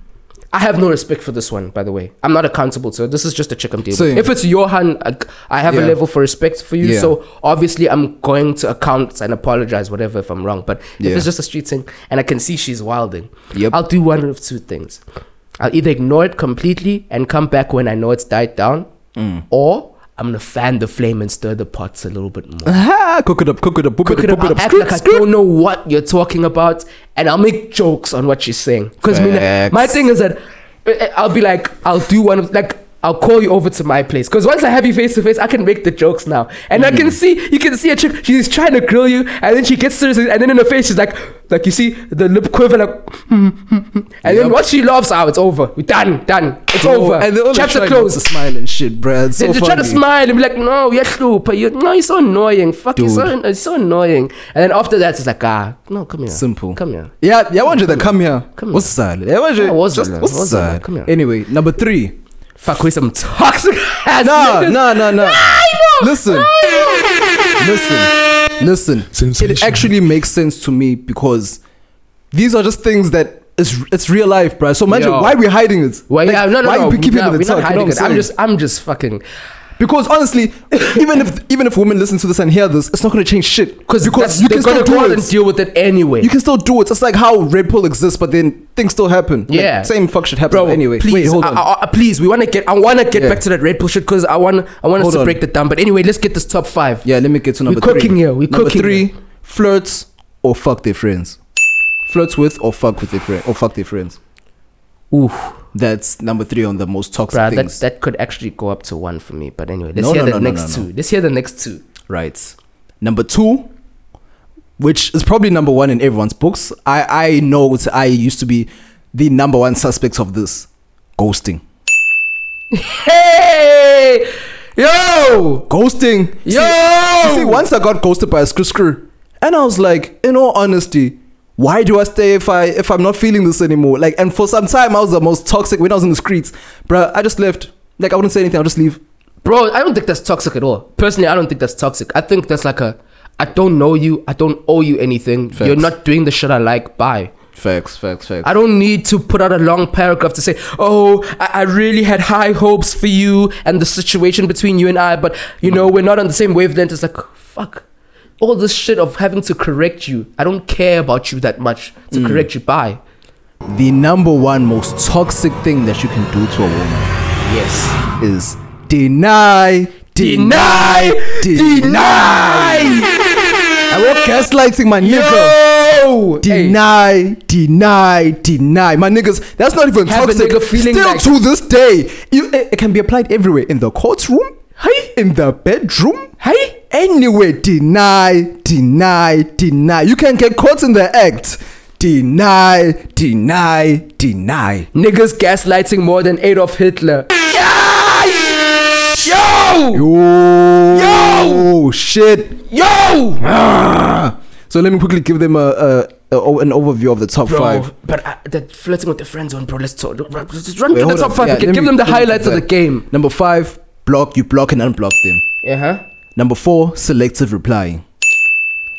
I have no respect for this one, by the way. I'm not accountable to it. This is just a chick I'm dealing Same. If it's your hand, I, I have a level for respect for you. Yeah. So obviously, I'm going to account and apologize, whatever, if I'm wrong. But if Yeah. it's just a street thing and I can see she's wilding, Yep. I'll do one of two things. I'll either ignore it completely and come back when I know it's died down, Mm. or I'm gonna fan the flame and stir the pots a little bit more. Ah, cook it up, cook it up, cook, Cook it it up, cook it I'll up. act like I don't know what you're talking about, and I'll make jokes on what she's saying. Because my thing is that uh, I'll be like, I'll do one of like. I'll call you over to my place because once I have you face to face, I can make the jokes now, and I Mm. can see you can see a chick. She's trying to grill you, and then she gets serious, and then in her face, she's like, like you see the lip quiver, like, hmm, hmm, hmm. and then once she laughs, out, it's over. We're done, done. It's Bro, over. And all Chapter closed. to smile and shit, bruh. It's They, so they try to smile and be like, no, you're stupid. You, no, you're so annoying. Fuck, you're so, it's so annoying. And then after that, it's like, ah, no, come here. Simple. Come here. Yeah, yeah, want you to come here. Come here. What's that? Yeah, wanje. Yeah, what's just that? what's What's that? that? Come here. Anyway, number three. Fuck with some toxic ass No, no, no, no. Listen, listen, listen. It actually makes sense to me because these are just things that it's it's real life, bruh. So imagine Yo. why are we hiding it? Well, Like, yeah, no, no, why no. we keeping no, it in the we're not tuck? You know hiding it. I'm just, I'm just fucking. Because honestly, even if even if women listen to this and hear this, it's not gonna change shit. Because because you they're can still gonna go do out and it. deal with it anyway. You can still do it. It's like how Red Pill exists, but then things still happen. Like, Yeah. same fuck shit happens. Bro, anyway, please, wait, hold on. I, I, please, we want to get. I want to get Yeah. back to that red pill shit because I want. I want us Hold to on. break that down. But anyway, let's get this top five. Yeah, let me get to number We're three. cooking here, we're number cooking three, flirts or fuck their friends. Flirts with or fuck with their friend or fuck their friends. Ooh, That's number three on the most toxic bruh, that things. that could actually go up to one for me. But anyway, let's No, hear no, the no, next two. Let's hear the next two. right. Number two, which is probably number one in everyone's books. I I know it's, I used to be the number one suspects of this ghosting. Hey, yo, Ghosting. yo. See, you see, once I got ghosted by a screw screw, and I was like, in all honesty, why do I stay if I if I'm not feeling this anymore? Like, and for some time I was the most toxic when I was in the streets, bro. I just left. Like, I wouldn't say anything. I'll just leave. Bro, I don't think that's toxic at all. Personally, I don't think that's toxic. I think that's like a, I don't know you. I don't owe you anything. Facts. You're not doing the shit I like. Bye. Facts, facts, facts. I don't need to put out a long paragraph to say, oh, I, I really had high hopes for you and the situation between you and I, but you know, we're not on the same wavelength. It's like, fuck. All this shit of having to correct you. I don't care about you that much to mm. correct you. by. the number one most toxic thing that you can do to a woman Yes. is deny, deny, deny. I want gaslighting my nigga. Yo! Hey, Deny, deny, deny. My niggas, that's not even Have toxic. Still like- to this day, you, it, it can be applied everywhere. In the courtroom, Hey. in the bedroom, hey. Anywhere. Deny, deny, deny. You can get caught in the act. Deny, deny, deny. Niggas gaslighting more than Adolf Hitler. Yeah! Yo! Yo, Yo! shit. Yo! Ah. So let me quickly give them a, a, an overview of the top Bro, five. but uh, that flirting with the friend zone, bro. Let's talk. Just run Wait, through the top on. five. Yeah, Give me- them the highlights of the game. Number five, block. You block and unblock them. Yeah, huh? Number four, selective replying.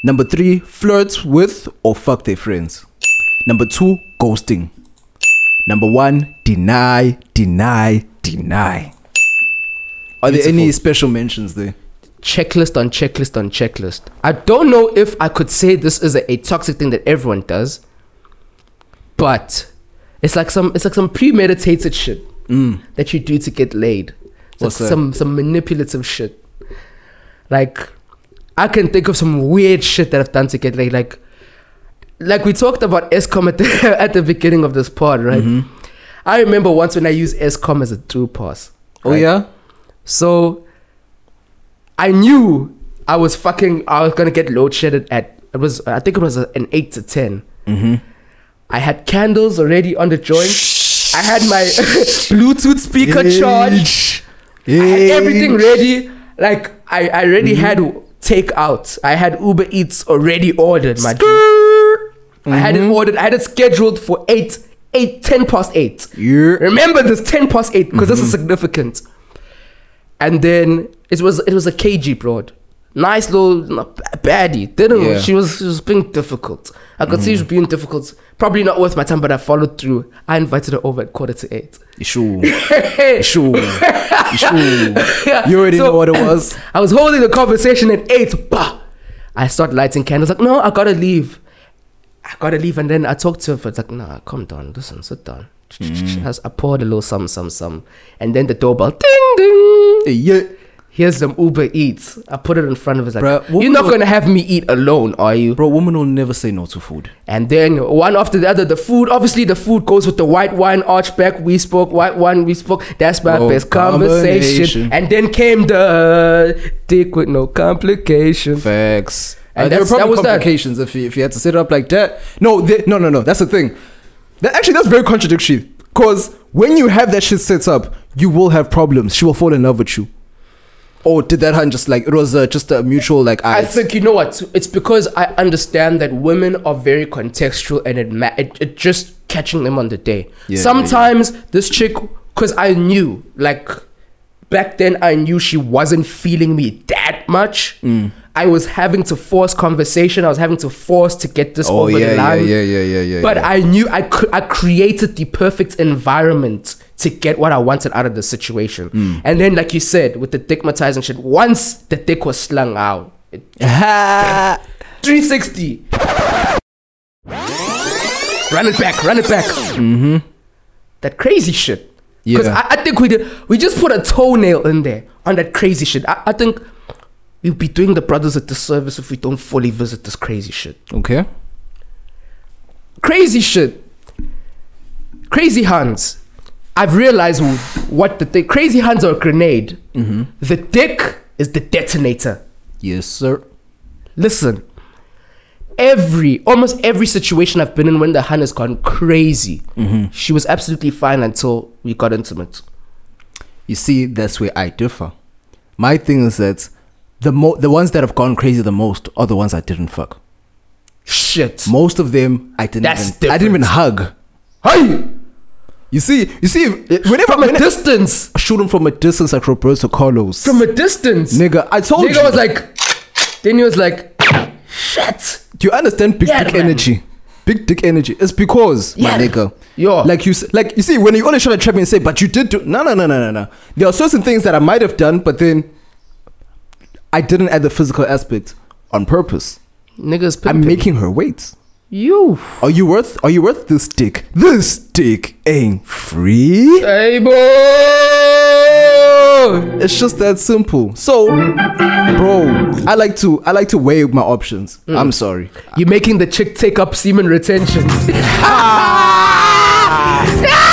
Number three, flirt with or fuck their friends. Number two, ghosting. Number one, deny, deny, deny. Are there any special mentions there? Checklist on checklist on checklist. I don't know if I could say this is a, a toxic thing that everyone does, but it's like some it's like some premeditated shit mm. that you do to get laid. It's What's like that? some some manipulative shit. Like I can think of some weird shit that I've done to get like like like we talked about Eskom at the at the beginning of this pod, right? Mm-hmm. I remember once when I used Eskom as a through pass. Oh yeah. So I knew I was fucking I was gonna get load shedded at it was I think it was an eight to 10 Mm-hmm. I had candles already on the joint. I had my Bluetooth speaker charged. I had everything ready. Like I, I already had mm-hmm. takeout. I had Uber Eats already ordered. My G. I had it mm-hmm. ordered. I had it scheduled for eight, eight, ten past eight. Yeah. Remember this ten past eight because this is mm-hmm. significant. And then it was it was a KG broad, nice little baddie. Didn't Yeah. she was she was being difficult. I could see she was being difficult. Probably not worth my time, but I followed through. I invited her over at quarter to eight. Sure. Sure. Sure. You already So- know what it was. I was holding the conversation at eight. Bah! I start lighting candles. Like, no, I gotta leave. I gotta leave. And then I talked to her. For, it's like, nah, calm down. Listen, sit down. Mm. I poured a little some, some, some. And then the doorbell, ding, ding. Yeah. Here's some Uber Eats. I put it in front of us. Like, Bruh, you're not woman- gonna have me eat alone, are you? Bro, women will never say no to food. And then one after the other, the food, obviously the food goes with the white wine, archback, we spoke, white wine, we spoke. That's my No best conversation. And then came the dick with no complications. Facts. And And there were that probably was that. complications if you, if you had to set it up like that. No, they, no, no, no. That's the thing. That, actually, that's very contradictory. Because when you have that shit set up, you will have problems. She will fall in love with you. Or did that hun just like it was uh, just a mutual like I I think you know what? It's because I understand that women are very contextual and it, ma- it, it just catching them on the day. Yeah, Sometimes this chick, because I knew, like back then, I knew she wasn't feeling me that much. Mm. I was having to force conversation. I was having to force to get this Oh over yeah, the line. yeah, yeah, yeah, yeah. yeah. But yeah. I knew I cr- I created the perfect environment to get what I wanted out of the situation. Mm. And then, like you said, with the dickmatizing shit, once the dick was slung out, it, 360. Run it back, run it back. Mm-hmm. That crazy shit. Because Yeah. I, I think we did, we just put a toenail in there on that crazy shit. I, I think we'll be doing the brothers a disservice if we don't fully visit this crazy shit okay. crazy shit. Crazy hands. I've realized what the thing. Crazy hands are a grenade. Mm-hmm. The dick is the detonator. Yes, sir. Listen, every almost every situation I've been in when the hand has gone crazy, mm-hmm. she was absolutely fine until we got intimate. You see, that's where I differ. My thing is that the mo- the ones that have gone crazy the most are the ones I didn't fuck. Shit. Most of them I didn't That's even I didn't even hug. Hey, You see, you see, whenever from a distance. shoot him from a distance like Roberto Carlos. From a distance. nigga, I told Nigga you. was like, then he was like, shit. Do you understand big Yeah, dick man. energy? Big dick energy. It's because Yeah. my nigga. Yo. Like you, like you see, when you always try to trap me and say, "But you did do," no, no, no, no, no, no. There are certain things that I might have done, but then I didn't add the physical aspect on purpose. Niggas I'm making her wait. You. Are you worth? Are you worth this dick? This dick ain't free. Boy. It's just that simple. So, bro, I like to I like to weigh my options. Mm. I'm sorry. You're making the chick take up semen retention.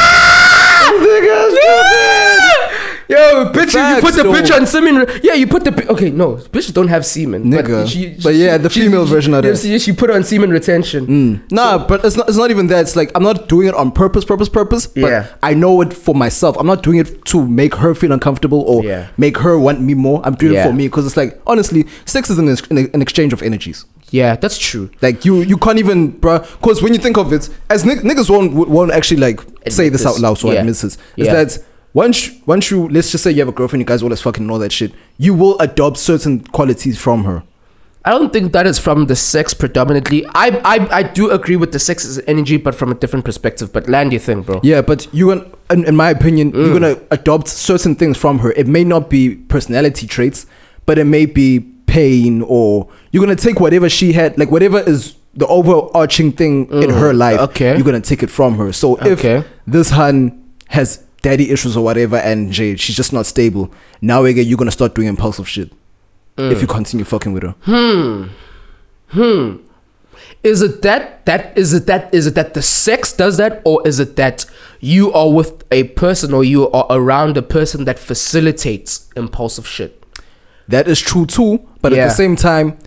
Yo, bitch, you- you Facts, put the though. bitch on semen. Yeah, you put the. bi- Okay, no, bitches don't have semen. Nigga. But yeah, the female version of it. that. She, she put on semen retention. Mm. Nah, but it's not. It's not even that. It's like I'm not doing it on purpose, purpose, purpose. But Yeah. I know it for myself. I'm not doing it to make her feel uncomfortable or Yeah. make her want me more. I'm doing Yeah. it for me because it's like honestly, sex is an, ex- an exchange of energies. Yeah, that's true. Like you, you can't even, bruh. Because when you think of it, as nig- niggas won't won't actually like say Admit this, out loud, so Yeah. admit this. Is Yeah. that once once you let's just say you have a girlfriend, you guys always fucking know that shit. You will adopt certain qualities from her. I don't think that is from the sex predominantly. I I, I do agree with the sex is energy, but from a different perspective. But land your thing, bro. Yeah, but you gonna, in, in my opinion, you're Mm. gonna adopt certain things from her. It may not be personality traits, but it may be pain, or you're gonna take whatever she had, like whatever is the overarching thing in her life. Mm. okay. you're gonna take it from her. So Okay. if this hun has daddy issues or whatever, and Jay, she's just not stable, now again you're gonna start doing impulsive shit. if you continue fucking with her. Hmm. Hmm. Is it that that is it that is it that the sex does that or is it that you are with a person or you are around a person that facilitates impulsive shit? That is true too, but Yeah. at the same time,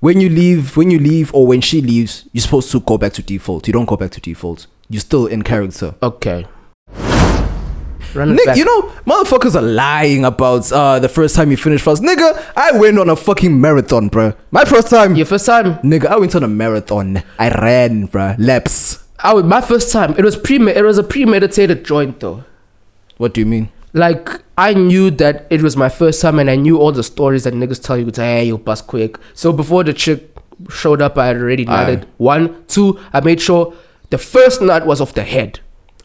when you leave, when you leave or when she leaves, you're supposed to go back to default. You don't go back to default. You're still in character. Okay. Run Nick, you know, motherfuckers are lying about uh the first time you finished fast. Nigga, I went on a fucking marathon, bro. My first time, your first time nigga, I went on a marathon. I ran, bruh. Laps. I would, my first time it was pre it was a premeditated joint though. What do you mean? Like I knew that it was my first time and I knew all the stories that niggas tell you to hey you bust quick. So before the chick showed up I had already nutted. One, two, I made sure the first nut was off the head.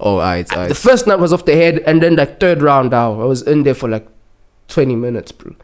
Oh, alright, alright. The first nut was off the head and then like third round out. I was in there for like twenty minutes, bro.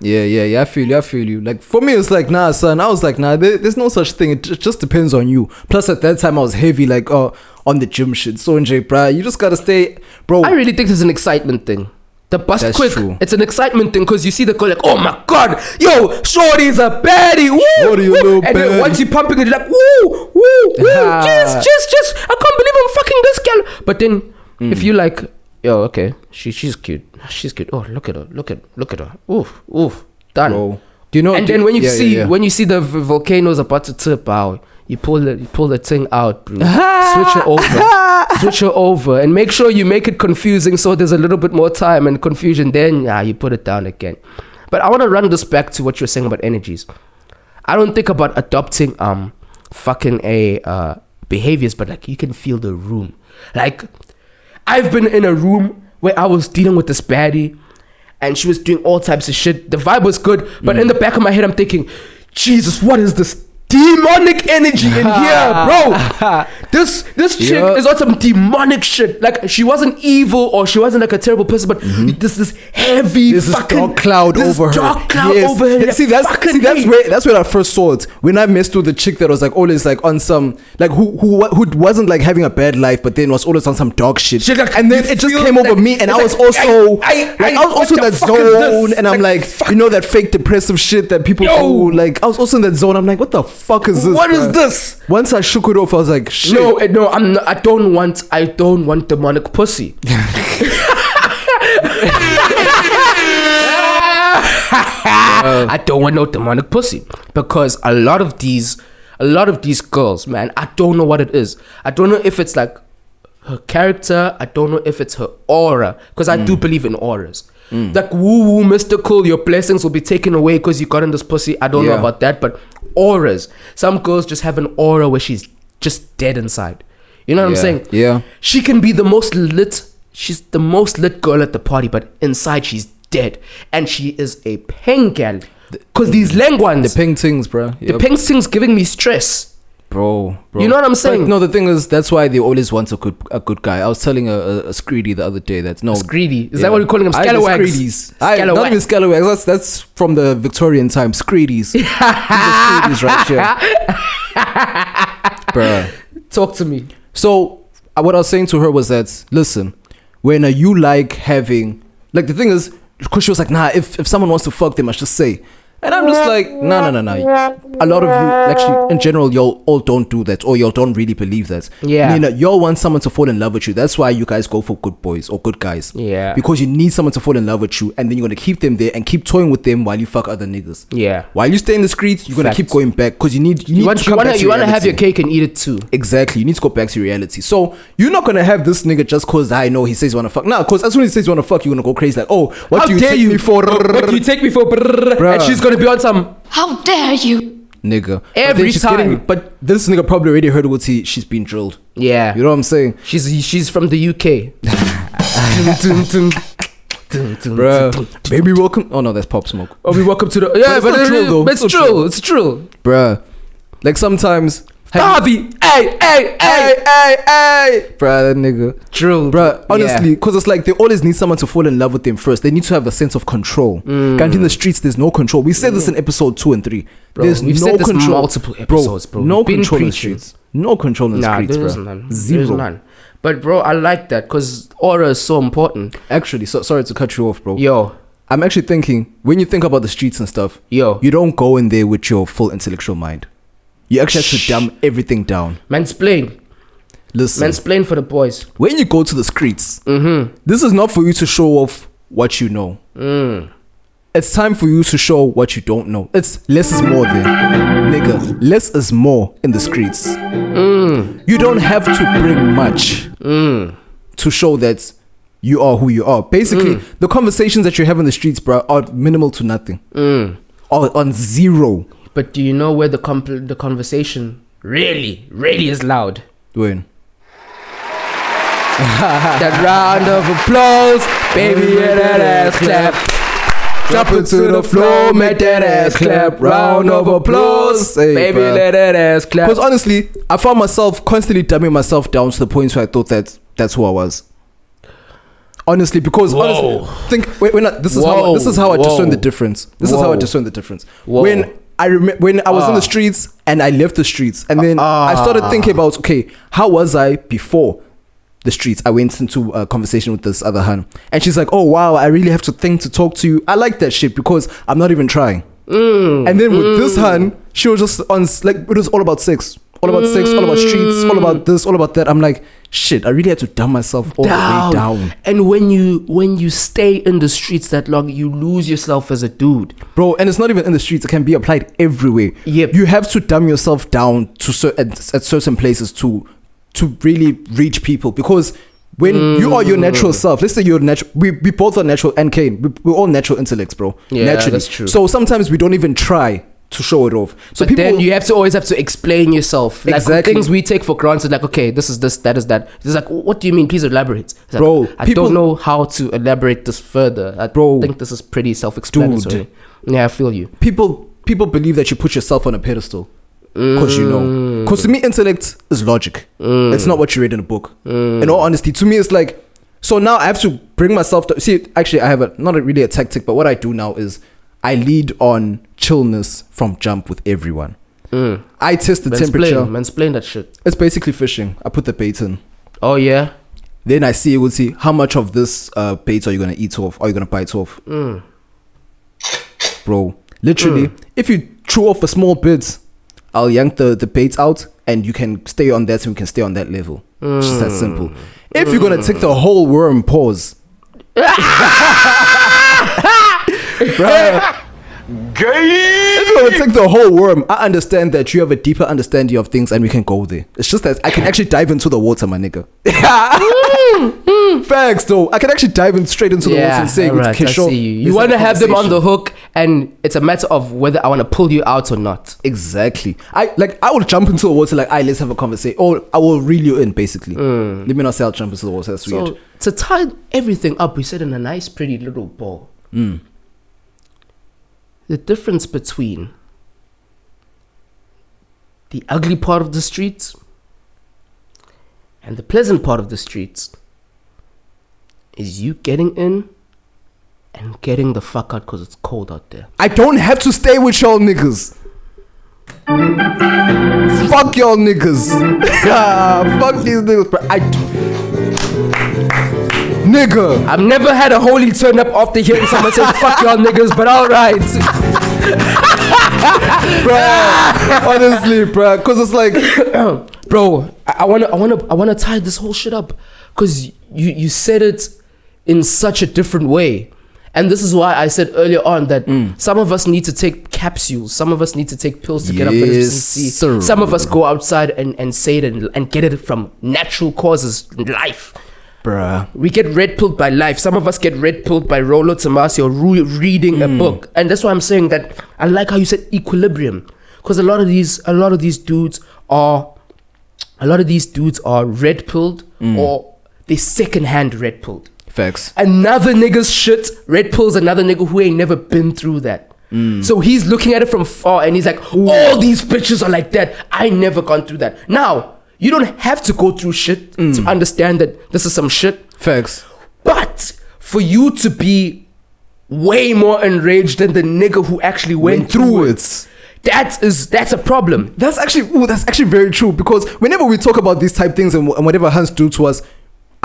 Yeah, yeah, yeah. I feel you. I feel you. Like for me, it's like nah, son. I was like nah. There, there's no such thing. It ju- just depends on you. Plus, at that time, I was heavy, like uh, on the gym shit. So, NJ, bruh, you just gotta stay, bro. I really think it's an excitement thing. The bust That's quick, true. it's an excitement thing because you see the girl like, oh my god, yo, shorty's a baddie, woo, Shorty woo. and then once you're pumping it, you're like, woo, woo, woo, just, just, just, I can't believe I'm fucking this girl. But then Mm. if you like, yo, okay, she, she's cute, she's cute. Oh, look at her, look at, look at her, oof, oof, done. bro. Do you know? and do- then when you yeah, see yeah, yeah. when you see the v- volcanoes about to tip out, you pull the you pull the thing out, bro. Switch it over, switch her over, and make sure you make it confusing so there's a little bit more time and confusion. Then yeah, you put it down again. But I want to run this back to what you're saying about energies. I don't think about adopting um fucking a uh behaviors, but like you can feel the room. Like I've been in a room where I was dealing with this baddie and she was doing all types of shit. The vibe was good, but in the back of my head, I'm thinking, Jesus, what is this demonic energy in here, bro? this this chick Yeah. is on some demonic shit. Like she wasn't evil or she wasn't like a terrible person, but mm-hmm. this is heavy This is fucking dark cloud this over her. Dark cloud Yes. over her. See, that's see, that's hate. where that's where I first saw it. When I messed with the chick that was like always like on some like who who who wasn't like having a bad life, but then was always on some dog shit. She like- and then it just came over like- me, and I was like, also I- I- like I was also in that the fuck is zone, and I'm Like, you know that fake depressive shit that people do. Like I was also in that zone. I'm like, what the fuck is this? What is bruh? this? Once I shook it off, I was like, shit. No, eh, no, I'm not, I don't want I don't want demonic pussy. I don't want no demonic pussy because a lot of these a lot of these girls, man, I don't know what it is. I don't know if it's like her character, I don't know if it's her aura because I Mm. do believe in auras. Like woo woo mystical, your blessings will be taken away because you got in this pussy. I don't know Yeah. about that, but auras. Some girls just have an aura where she's just dead inside. You know what I'm saying? yeah. She can be the most lit. She's the most lit girl at the party, but inside she's dead, and she is a peng gal. Cause these lenguans, The pink things, bro. the peng thing's giving me stress. Bro, bro. You know what I'm But saying? no, the thing is, that's why they always want a good a good guy. I was telling a, a, a Screedy the other day that no Screedy. Is that what we're calling them? I- the Scalawags? I, not Scalawags. even scalawags. That's that's from the Victorian time. Screedies. Screedies right here, bruh. Talk to me. So uh, what I was saying to her was that listen, when are you like having like the thing is, because she was like, nah, if if someone wants to fuck, they must just say. And I'm just like, no, no, no, no. A lot of you, actually, in general, y'all all don't do that, or y'all don't really believe that. Yeah. You know, y'all want someone to fall in love with you. That's why you guys go for good boys or good guys. Yeah. Because you need someone to fall in love with you, and then you're gonna keep them there and keep toying with them while you fuck other niggas. Yeah. While you stay in the streets, you're gonna keep going back because you need you, need You want to you come want back to to you want to have your cake and eat it too. Exactly. You need to go back to reality. So you're not gonna have this nigga just cause I know he says he wanna fuck. Nah, cause as soon as he says he wanna fuck, you're gonna go crazy like, oh, what How do you dare take you me for? What do you take me for? Brrr. And she's gonna be on some. How dare you? nigga. But Every then she's getting- time. but this nigga probably already heard what he she's been drilled. Yeah. You know what I'm saying? She's she's from the UK. Dun, dun, dun. Dun, dun, Bruh. dun, dun. Baby welcome. Oh no, that's pop smoke. Oh, we welcome to the yeah, it's but, not it true, though. it's It's true. true. It's true. Bruh. Like sometimes Harvey, hey, hey, hey, hey, hey, bruh, that nigga. drill, Bruh, honestly, because it's like they always need someone to fall in love with them first. They need to have a sense of control. Mm. Guaranteed in the streets, there's no control. We said this in episode two and three. Bro, there's we've no said this control. multiple episodes, bro. No We've been control in the streets. No control in the Nah, streets, there bro. none. Zero. There's none. But bro, I like that because aura is so important. Actually, so, sorry to cut you off, bro. Yo, I'm actually thinking when you think about the streets and stuff, Yo. you don't go in there with your full intellectual mind. You actually have to dumb everything down. Mansplain. Listen, Mansplain for the boys. when you go to the streets, Mm-hmm. this is not for you to show off what you know. Mm. It's time for you to show what you don't know. It's less is more there. Nigga, less is more in the streets. Mm. You don't have to bring much to show that you are who you are. Basically, Mm. the conversations that you have in the streets, bro, are minimal to nothing. Mm. On zero. But do you know where the compl- the conversation really, really is loud? When? that round of applause, baby, yeah, that ass clap. Drop it to the floor, make that ass clap. Round of applause. Hey, baby, bruh. let that ass clap. Because honestly, I found myself constantly dumbing myself down to the point where I thought that that's who I was. Honestly, because Whoa. honestly, think wait, when I, this is how Whoa, this is how I discern the difference. This is how I discern the difference. Whoa. When I remember when I was in Ah. the streets and I left the streets, and then I started Ah. thinking about okay, how was I before the streets? I went into a conversation with this other hun, and she's like, "Oh wow, I really have to think to talk to you." I like that shit because I'm not even trying. Mm. And then with this hun, she was just on like it was all about sex, all about sex, all about streets, all about this, all about that. I'm like, shit, I really had to dumb myself all the way down, And when you when you stay in the streets that long, you lose yourself as a dude. bro. And it's not even in the streets; it can be applied everywhere. Yep. you have to dumb yourself down to cer- at, certain places to to really reach people because. When you are your Mm. natural self, let's say you're natural. We, we both are natural, and Kane, we, we're all natural intellects, bro. Yeah, Naturally. that's true. So sometimes we don't even try to show it off. So but then you have to always have to explain yourself. Like Exactly. things we take for granted, like okay, this is this, that is that. It's like, what do you mean? Please elaborate, like, Bro, I people- don't know how to elaborate this further. I Bro. think this is pretty self-explanatory. Yeah, I feel you. people people believe that you put yourself on a pedestal because you know. Mm. Because to me, intellect is logic. Mm. It's not what you read in a book. Mm. In all honesty, to me, it's like so now I have to bring myself to see. Actually, I have a not a, really a tactic, but what I do now is I lead on chillness from jump with everyone. Mm. I test the temperature. Mansplain, mansplain that shit. It's basically fishing. I put the bait in. Oh yeah. Then I see, we'll see how much of this uh, bait are you gonna eat off? Are you gonna bite off? Mm. Bro, literally, mm. if you chew off a small bit, I'll yank the, the bait out and you can stay on that and we can stay on that level. It's just that simple. If you're gonna take the whole worm, pause. Bruh. If you're gonna take the whole worm, I understand that you have a deeper understanding of things and we can go there. It's just that I can actually dive into the water, my nigga. Facts, though. I can actually dive in straight into the water and say, alright, okay, I see you. You want to have them on the hook, and it's a matter of whether I want to pull you out or not. Exactly. I like. I will jump into the water like, "I let's have a conversation," or I will reel you in. Basically, mm. let me not say I'll jump into the water. That's So weird. to tie everything up, we said in a nice, pretty little bow. Mm. The difference between the ugly part of the streets and the pleasant part of the streets is you getting in and getting the fuck out because it's cold out there. I don't have to stay with y'all niggas. Fuck y'all niggas. Fuck these niggas, bro. I. Nigga. I've never had a holy turn up after hearing someone say fuck y'all niggas, but alright. bro, Honestly, bro, Because it's like. bro I, I wanna i wanna i wanna tie this whole shit up because you you said it in such a different way and this is why i said earlier on that Mm. some of us need to take capsules some of us need to take pills to get up and see. sir. some of us go outside and, and say it and, and get it from natural causes in life Bruh. we get red pilled by life. Some of us get red pilled by Rollo Tomassi or re- reading a hmm. book, and that's why I'm saying that I like how you said equilibrium, because a lot of these, a lot of these dudes are, a lot of these dudes are red pilled hmm. or they secondhand red pilled. Facts. Another nigga's shit red pills another nigga who ain't never been through that. Hmm. So he's looking at it from far and he's like, all these bitches are like that. I never gone through that. Now, you don't have to go through shit to mm. understand that this is some shit. Facts. But for you to be way more enraged than the nigga who actually went, Went through, through it, it. that is that's a problem. That's actually ooh, that's actually very true because whenever we talk about these type things and, and whatever Hans do to us,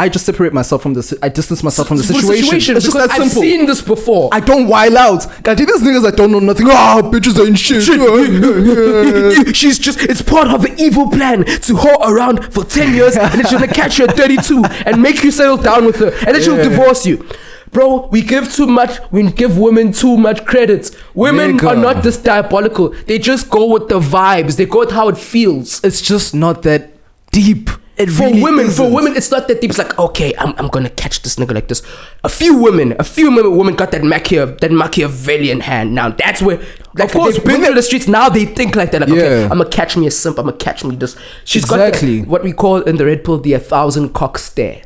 I just separate myself from the. I distance myself from the For situation. it's just because that I've simple. seen this before. I don't wild out. God, these niggas that don't know nothing. Ah, bitches ain't shit. She's just, it's part of an evil plan to whore around for 10 years and then she's gonna catch you at 32 and make you settle down with her and then she'll divorce you. Bro, we give too much, we give women too much credit. Women Nigga. are not this diabolical. They just go with the vibes, they go with how it feels. it's just not that deep. For really women, for isn't. women, it's not that deep. It's like, okay, I'm, I'm gonna catch this nigga like this. A few women, a few women, women got that Machia, that Machiavellian hand. Now that's where, like, Of course, they've been to the streets. Now they think like that. Like, okay, I'm gonna catch me a simp. I'm gonna catch me this. She's Exactly. got the, what we call in the red pill the a thousand cock stare.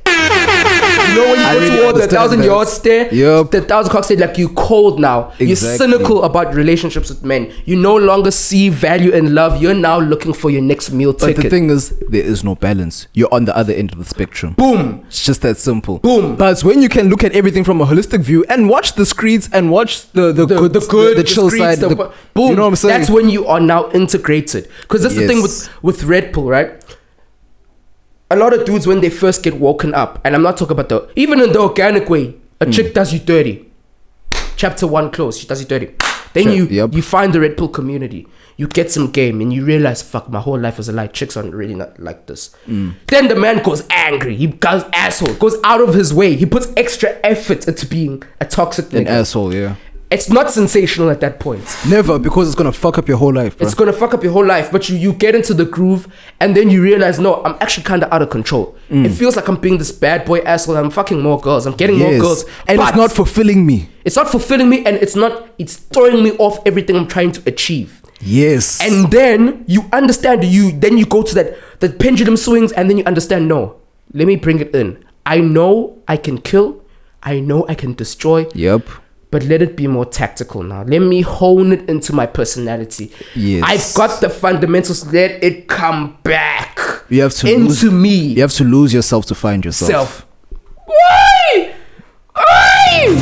You know when you I go really toward the thousand that. yard stare, Yup. the thousand cock stare, like you cold now. You're cynical about relationships with men. You no longer see value in love. You're now looking for your next meal But ticket. But the thing is, there is no balance. You're on the other end of the spectrum. Boom. It's just that simple. Boom. But when you can look at everything from a holistic view and watch the screeds and watch the the, the, good, the good, the, chill streets, side, the, the, boom. You know what I'm saying? That's when you are now integrated. Because that's the thing with with Red Pill, right? A lot of dudes when they first get woken up, and I'm not talking about the even in the organic way, a chick does you dirty. Chapter one close, she does you dirty. Then Sure, you yep. you find the Red Pill community. You get some game and you realize, fuck, my whole life was a lie. Chicks aren't really not like this. Hmm. Then the man goes angry. He goes asshole. Goes out of his way. He puts extra effort into being a toxic an nigga. asshole. Yeah. It's not sensational at that point. Never because it's gonna fuck up your whole life, bro. It's gonna fuck up your whole life, but you, you get into the groove and then you realize, no, I'm actually kind of out of control. Mm. It feels like I'm being this bad boy asshole. I'm fucking more girls. I'm getting more girls, and it's not fulfilling me. it's not fulfilling me, and it's not. It's throwing me off everything I'm trying to achieve. Yes. And then you understand. You then you go to that that pendulum swings, and then you understand. No, let me bring it in. I know I can kill. I know I can destroy. yep. But let it be more tactical now. Let me hone it into my personality. Yes. I've got the fundamentals. Let it come back. You have to into lose, me. You have to lose yourself to find yourself. self. Oi! Oi!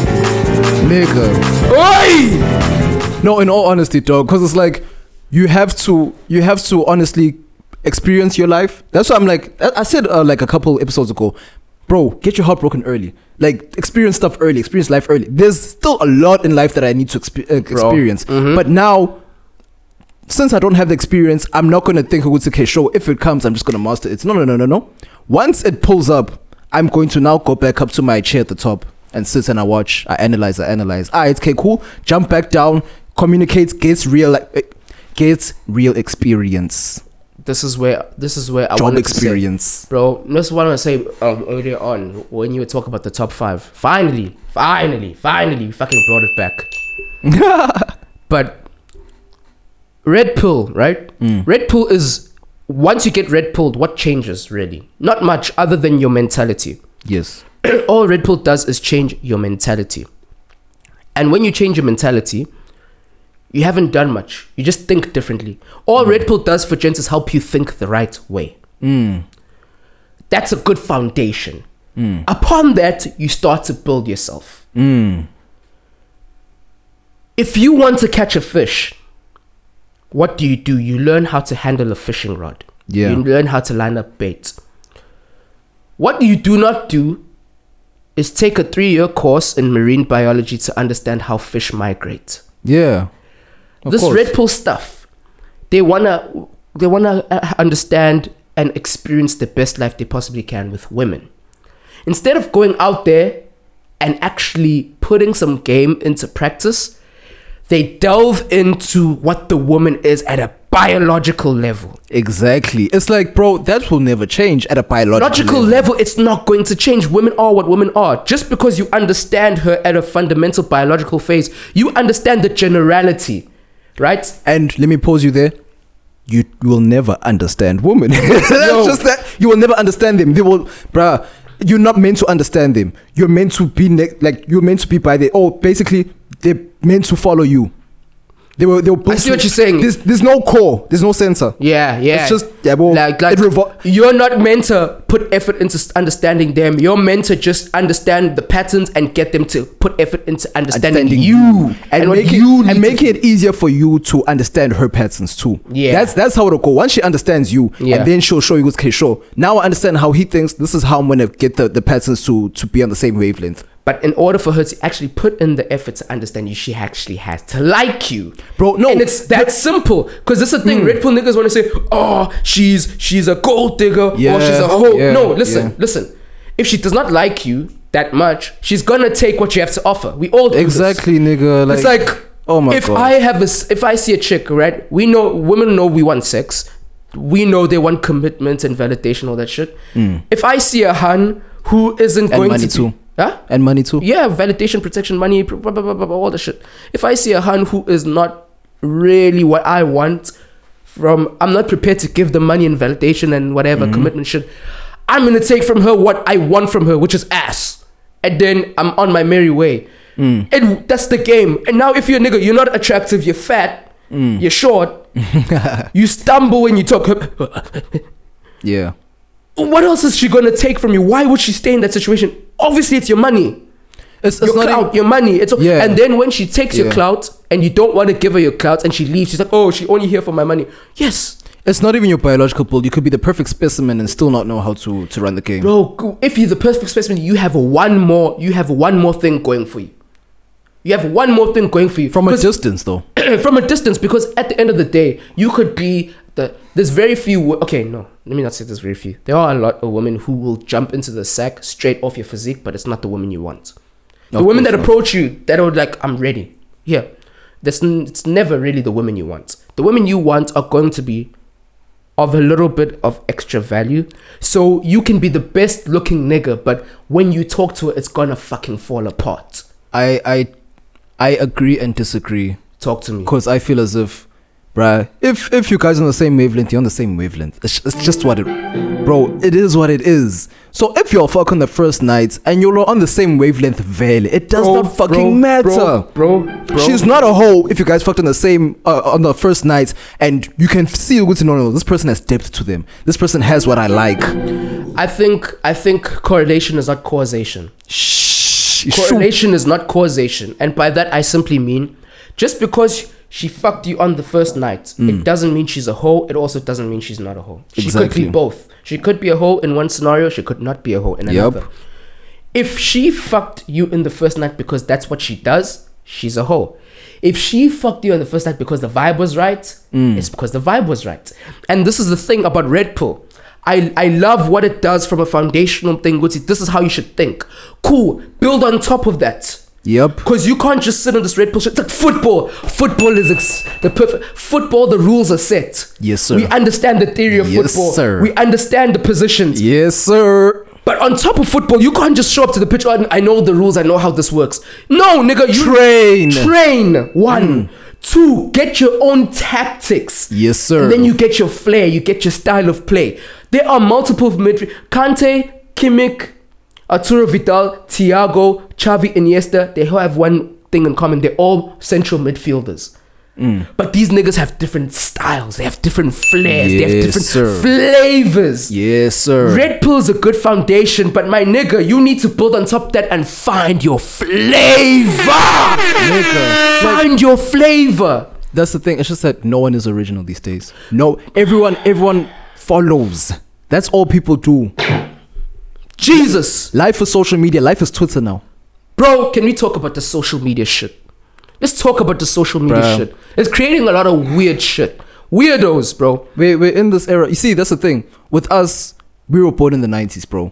Nigga. Oi! No, in all honesty, dog, because it's like you have to you have to honestly experience your life. That's why I'm like I I said uh, like a couple episodes ago, bro, get your heart broken early. Like experience stuff early, experience life early. There's still a lot in life that I need to expe- uh, experience, but now. Since I don't have the experience, I'm not gonna think it's okay. Sure, if it comes, I'm just gonna master it. No, no, no, no, no. Once it pulls up, I'm going to now go back up to my chair at the top and sit and I watch, I analyze, I analyze. Ah, it's okay, cool. Jump back down, communicate, gets real, eh, gets real experience, This is where this is where I job to say- experience. bro. This is what I want to say um, earlier on when you were talking about the top five. Finally, finally, finally, you fucking brought it back. but red pill, right? Red pill is once you get red pilled, what changes really? Not much other than your mentality. Yes. All red pill does is change your mentality. And when you change your mentality, you haven't done much. You just think differently. All hmm. red pill does for gents is help you think the right way. Hmm. That's a good foundation. Hmm. Upon that, you start to build yourself. If you want to catch a fish, what do you do? You learn how to handle a fishing rod. Yeah. You learn how to line up bait. What you do not do is take a three year course in marine biology to understand how fish migrate. Yeah. Of this course. red pill stuff, they wanna they wanna uh, understand and experience the best life they possibly can with women. Instead of going out there and actually putting some game into practice, they delve into what the woman is at a biological level. Exactly. It's like, bro, that will never change at a biological Logical level, it's not going to change. Women are what women are. Just because you understand her at a fundamental biological phase, you understand the generality, right? And let me pause you there. You will never understand women. That's No. just that. You will never understand them. They will, bruh. You're not meant to understand them. You're meant to be ne- like you're meant to be by the. Oh, basically, they're meant to follow you. They were they were built see what you're saying. There's there's no core. There's no sensor. Yeah, yeah. It's just- yeah, well, like like revol- you're not meant to put effort into understanding them. You're meant to just understand the patterns and get them to put effort into understanding, Understanding you and, what make it, you and making it easier for you to understand her patterns too. Yeah. that's that's how it'll go. Once she understands you, Yeah. and then she'll show you, okay, sure. Now I understand how he thinks. This is how I'm gonna get the, the patterns to to be on the same wavelength. But in order for her to actually put in the effort to understand you, she actually has to like you, Bro, no, And it's that simple. Because this is the thing. Hmm. Red pill niggas want to say, "Oh, she's she's a gold digger, or she's a hoe." yeah, no, listen, yeah. listen. If she does not like you that much, she's gonna take what you have to offer. We all do this. Exactly, nigga. Like, it's like oh my if God. I have a, if I see a chick, right? We know women know we want sex. We know they want commitment and validation, all that shit. If I see a hun who isn't. And going money to too. Huh? and money too. Yeah, validation, protection, money, blah, blah, blah, blah, blah, all the shit. If I see a hun who is not really what I want from, I'm not prepared to give the money and validation and whatever Mm-hmm. commitment shit. I'm gonna take from her what I want from her, which is ass, and then I'm on my merry way. Mm. And that's the game. And now, if you're a nigga, you're not attractive, you're fat, Mm. you're short, you stumble when you talk. Yeah. What else is she gonna take from you? Why would she stay in that situation? Obviously, it's your money. It's, your not clout, your money. It's Yeah. and then when she takes your clout and you don't want to give her your clout and she leaves, she's like, "Oh, she only here for my money." Yes, It's not even your biological build. You could be the perfect specimen and still not know how to, to run the game. bro. If you're the perfect specimen, you have one more. You have one more thing going for you. You have one more thing going for you From a distance, though. from a distance because at the end of the day you could be the there's very few okay no let me not say there's very few. There are a lot of women who will jump into the sack straight off your physique but it's not the woman you want. The Of women that not. approach you that are like i'm ready. Yeah. That's n- it's never really the women you want. The women you want are going to be of a little bit of extra value. So you can be the best looking nigga but when you talk to her it's gonna fucking fall apart. I, I, I agree and disagree. talk to me. Because I feel as if, bruh, if if you guys on the same wavelength, you're on the same wavelength. It's, it's just what it, bro. It is what it is. So if you're fucking the first night and you're on the same wavelength, veil, it does Bro, not fucking bro, matter, bro, bro. She's not a hoe if you guys fucked on the same uh, on the first night and you can see you good to know no, this person has depth to them. This person has what I like. I think I think correlation is not causation. Shh, shoot. Correlation is not causation, and by that I simply mean just because she fucked you on the first night, it mm. doesn't mean she's a hoe. It also doesn't mean she's not a hoe. She could be both. She could be a hoe in one scenario. She could not be a hoe in another. If she fucked you in the first night because that's what she does, she's a hoe. If she fucked you on the first night because the vibe was right, mm. it's because the vibe was right. And this is the thing about Red Pill. I, I love what it does from a foundational thing. This is how you should think. Cool. Build on top of that. Yep. Because you can't just sit on this red pill shit. It's like football. Football is ex- the perfect. Football, the rules are set. Yes, sir. We understand the theory of Yes, football. sir. We understand the positions. Yes, sir. But on top of football, you can't just show up to the pitch. "Oh, I know the rules. I know how this works. No, nigga, you Train. Train. One, mm. two. Get your own tactics. Yes, sir. And then you get your flair. You get your style of play. There are multiple midfield. Kante, Kimmich, Arturo Vidal, Thiago, Xavi, Iniesta. They all have one thing in common. They're all central midfielders. Mm. But these niggas have different styles. They have different flares. they have Yes, different sir. flavors. Yes, sir. Red Pill is a good foundation, but my nigga, you need to build on top of that and find your flavor. Nigga. Find your flavor. That's the thing. It's just that no one is original these days. No, everyone, everyone follows. That's all people do. Jesus. Life is social media. Life is Twitter now. Bro, can we talk about the social media shit? Let's talk about the social media Bruh. shit. It's creating a lot of weird shit. Weirdos, bro. We're, we're in this era. You see, that's the thing. With us, we were born in the 90s, bro.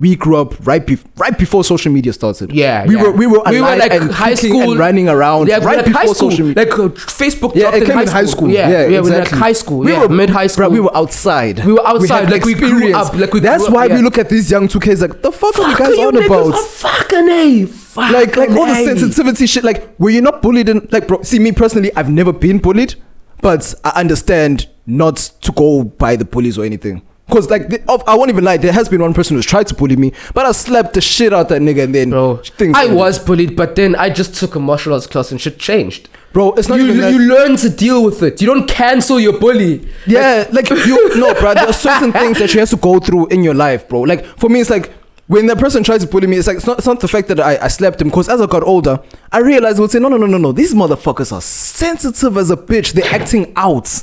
We grew up right, be- right before social media started. Yeah, we yeah. were we were we were like and high school and running around Yeah, right like before high school, social media. like uh, Facebook. Yeah, it came high in high school. Yeah, Yeah, yeah, we were exactly. like high school. We yeah, were mid high school. Bruh, we were outside. We were outside, had like we grew up, like we That's up, why we look at these young 2Ks like, the fuck, are you Fuck guys you on about? are fucking a. Fucking like like all the sensitivity shit like were you not bullied in like bro see me personally i've never been bullied but i understand not to go by the police or anything Cause like the, of- I won't even lie, there has been one person who's tried to bully me, but I slapped the shit out that nigga and then Bro, things I ended. was bullied, but then I just took a martial arts class and shit changed. bro. It's not You, even that. you learn to deal with it. You don't cancel your bully. Yeah, like you no, bro. There are certain things that you have to go through in your life, bro. Like for me, it's like when the person tries to bully me, it's like it's not, it's not the fact that I, I slapped him. Because as I got older, I realized I would say, no, no, no, no, no. These motherfuckers are sensitive as a bitch. They're acting out.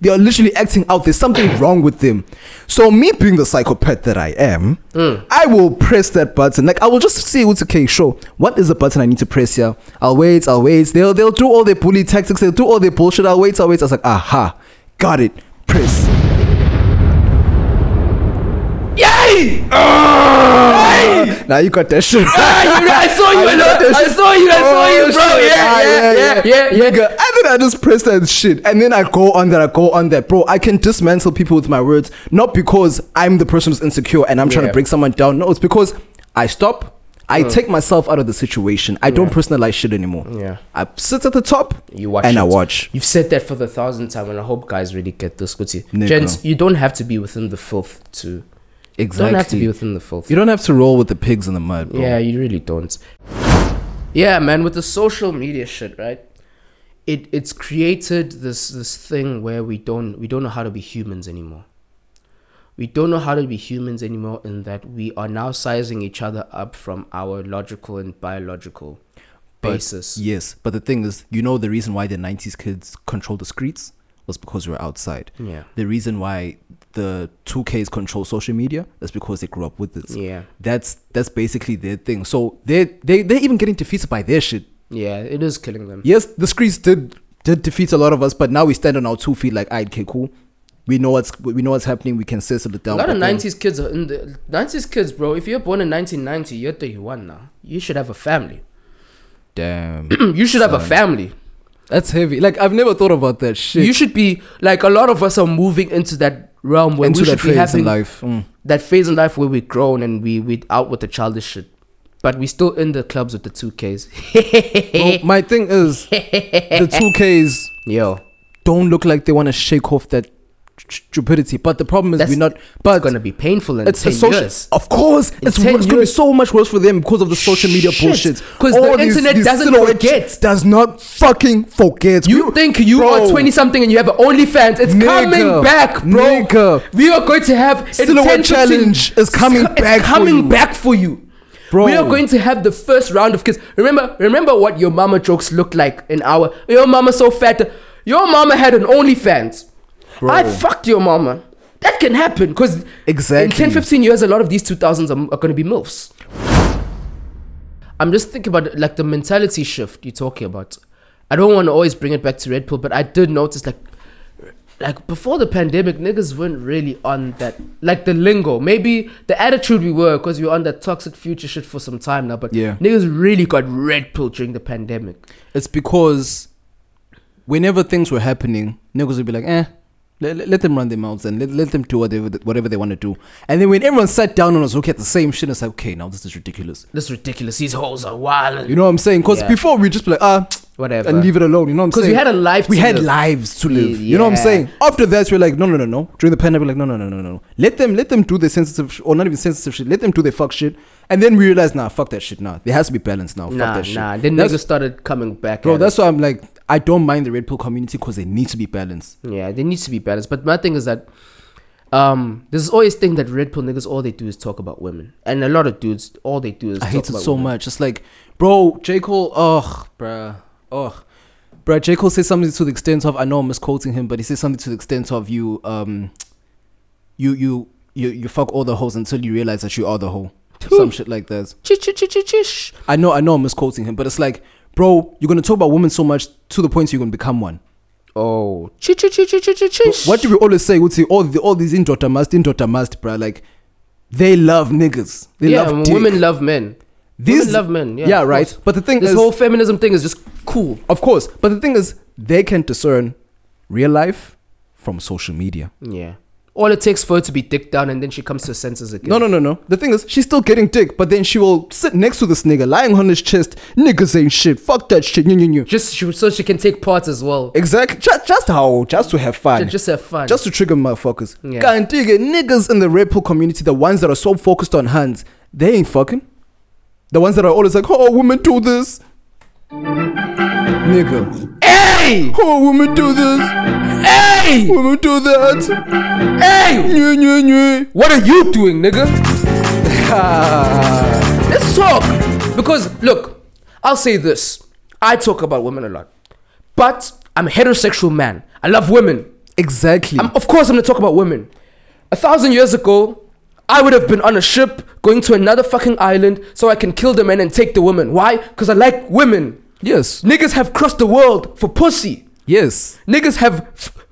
They are literally acting out. There's something wrong with them. So me being the psychopath that I am, mm. I will press that button. Like I will just see what's okay. Sure, what is the button I need to press here? I'll wait. I'll wait. They'll they'll do all their bully tactics. They'll do all their bullshit. I'll wait. I'll wait. I was like, aha, got it. Press. Yay! Now you got that shit. I saw you, I that I saw you, I saw you, Oh, bro. shit. Yeah, Ah, yeah, yeah, yeah, yeah. Nigga, and then I just press that shit, and then I go on that, I go on that, bro. I can dismantle people with my words, not because I'm the person who's insecure and I'm trying Yeah. to break someone down. No, it's because I stop. I take myself out of the situation. I don't personalize shit anymore. Yeah. I sit at the top. You watch and I watch. You've said that for the thousandth time, and I hope guys really get this. Nigga. Gents, you don't have to be within the filth to. Exactly. Don't have to be within the filth. You don't have to roll with the pigs in the mud, bro. Yeah, you really don't. Yeah, man, with the social media shit, right? It it's created this this thing where we don't we don't know how to be humans anymore. We don't know how to be humans anymore in that we are now sizing each other up from our logical and biological But- basis. Yes, but the thing is, you know, the reason why the '90s kids controlled the streets was because we were outside. Yeah. The reason why the 2Ks control social media that's because they grew up with it. Yeah. That's that's basically their thing. So they they they're even getting defeated by their shit. Yeah, it is killing them. Yes, the screens did did defeat a lot of us, but now we stand on our two feet. Like, alright, okay, cool. We know what's we know what's happening. We can settle it A down. lot of nineties kids are in the nineties kids, bro. If you're born in nineteen ninety, you're thirty one now. You should have a family. Damn, you should have a family. that's heavy. Like I've never thought about that shit. You should be like a lot of us are moving into that realm where into we that should be phase in having life. Mm. that phase in life where we're grown and we we out with the childish shit. But we still in the clubs with the two Ks. Bro, my thing is the two Ks Yo, don't look like they want to shake off that stupidity. But the problem is That's- we're not. it's gonna be painful in it's a social. years. Of course, it's, 10 it's gonna be years. so much worse for them because of the social media Shit. bullshit. 'Cause the All internet doesn't forget. Does not fucking forget. You think you are 20 something and you have an OnlyFans? It's Nigga. coming back, bro. Nigga. We are going to have Silhouette 10, 15 challenge is coming it's back for coming you. back for you. Bro. We are going to have the first round of kids. Remember, remember what your mama jokes looked like in our. Your mama so fat. Your mama had an OnlyFans. I fucked your mama. That can happen because Exactly. in 10, 15 years, a lot of these 2000s are, are going to be MILFs. I'm just thinking about like the mentality shift you're talking about. I don't want to always bring it back to Red Pill, but I did notice like like before the pandemic, niggas weren't really on that like the lingo. Maybe the attitude we were because we were on that toxic future shit for some time now. But Yeah. niggas really got red pill during the pandemic. It's because whenever things were happening, niggas would be like, eh, let, let- let them run their mouths and let, let them do whatever whatever they want to do. And then when everyone sat down and was looking at the same shit, it's like, okay, now this is ridiculous. This is ridiculous. These hoes are wild. You know what I'm saying? Because Yeah. before we just be like, ah, Whatever. and leave it alone. You know what I'm saying? Because we had a life We to had live. lives to live. You know what I'm saying? After that, we're like, no, no, no, no. During the pandemic, like, no, no, no, no, no. Let them, let them do their sensitive, sh- or not even sensitive shit. Let them do their fuck shit. And then we realized, nah, fuck that shit. Nah, there has to be balance now. fuck Nah, that shit. nah. Then That's- niggas started coming back. bro. at That's why I'm like, I don't mind the red pill community because they need to be balanced. Yeah, they need to be balanced. But my thing is that um there's always thing that red pill niggas all they do is talk about women. And a lot of dudes all they do is I hate it so women. much. It's like, bro, J. Cole, ugh, bruh, ugh. Bruh, J. Cole says something to the extent of, I know I'm misquoting him, but he says something to the extent of you, um, you, you, you, you fuck all the hoes until you realize that you are the hoe. Some shit like that. Chish. I know, I know I'm misquoting him, but it's like, bro, you're gonna talk about women so much to the point you're gonna become one. Oh. What do we always say? Would say all the all these indota must, indota must, bruh. Like, they love niggas. They yeah, love dick. women love men. These women love men. Yeah, yeah, right. course. But the thing This is, whole feminism thing is just cool. Of course, but the thing is, they can discern real life from social media. Yeah. All it takes for her to be dick down and then she comes to her senses again. No, no, no, no. The thing is, she's still getting dick, but then she will sit next to this nigga, lying on his chest. Niggas ain't shit. Fuck that shit. New, new, new. Just she, so she can take part as well. Exactly. Just, just how? Just to have fun. Ju- Just have fun. Just to trigger motherfuckers. Yeah. Can't dig it. Niggas in the red pill community, the ones that are so focused on hands, they ain't fucking. The ones that are always like, oh, women do this. Nigga. hey, Oh, women do this. hey, Women do that. hey. Nye, nye, nye. What are you doing, nigga? Let's talk. Because look, I'll say this. I talk about women a lot. But I'm a heterosexual man. I love women. Exactly. I'm, of course I'm gonna talk about women. A thousand years ago, I would have been on a ship going to another fucking island so I can kill the men and take the women. Why? Because I like women. yes. Niggas have crossed the world for pussy. Yes. Niggas have, f-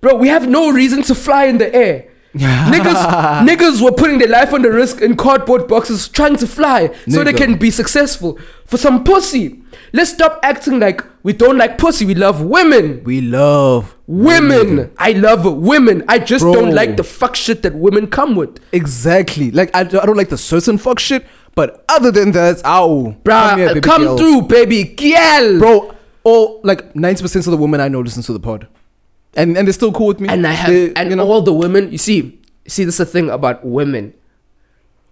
bro. We have no reason to fly in the air. niggas, niggas were putting their life on the risk in cardboard boxes trying to fly so they can be successful for some pussy. Let's stop acting like we don't like pussy. We love women. We love Women. I love women. I just Bro. don't like the fuck shit that women come with. Exactly. Like I, I don't like the certain fuck shit, but other than that, ow, Bruh, here, baby come through, baby. Kiel. bro. All like ninety percent of the women I know listen to the pod, and and they're still cool with me. and I have They- and you know, all the women. You see, see, this is the thing about women.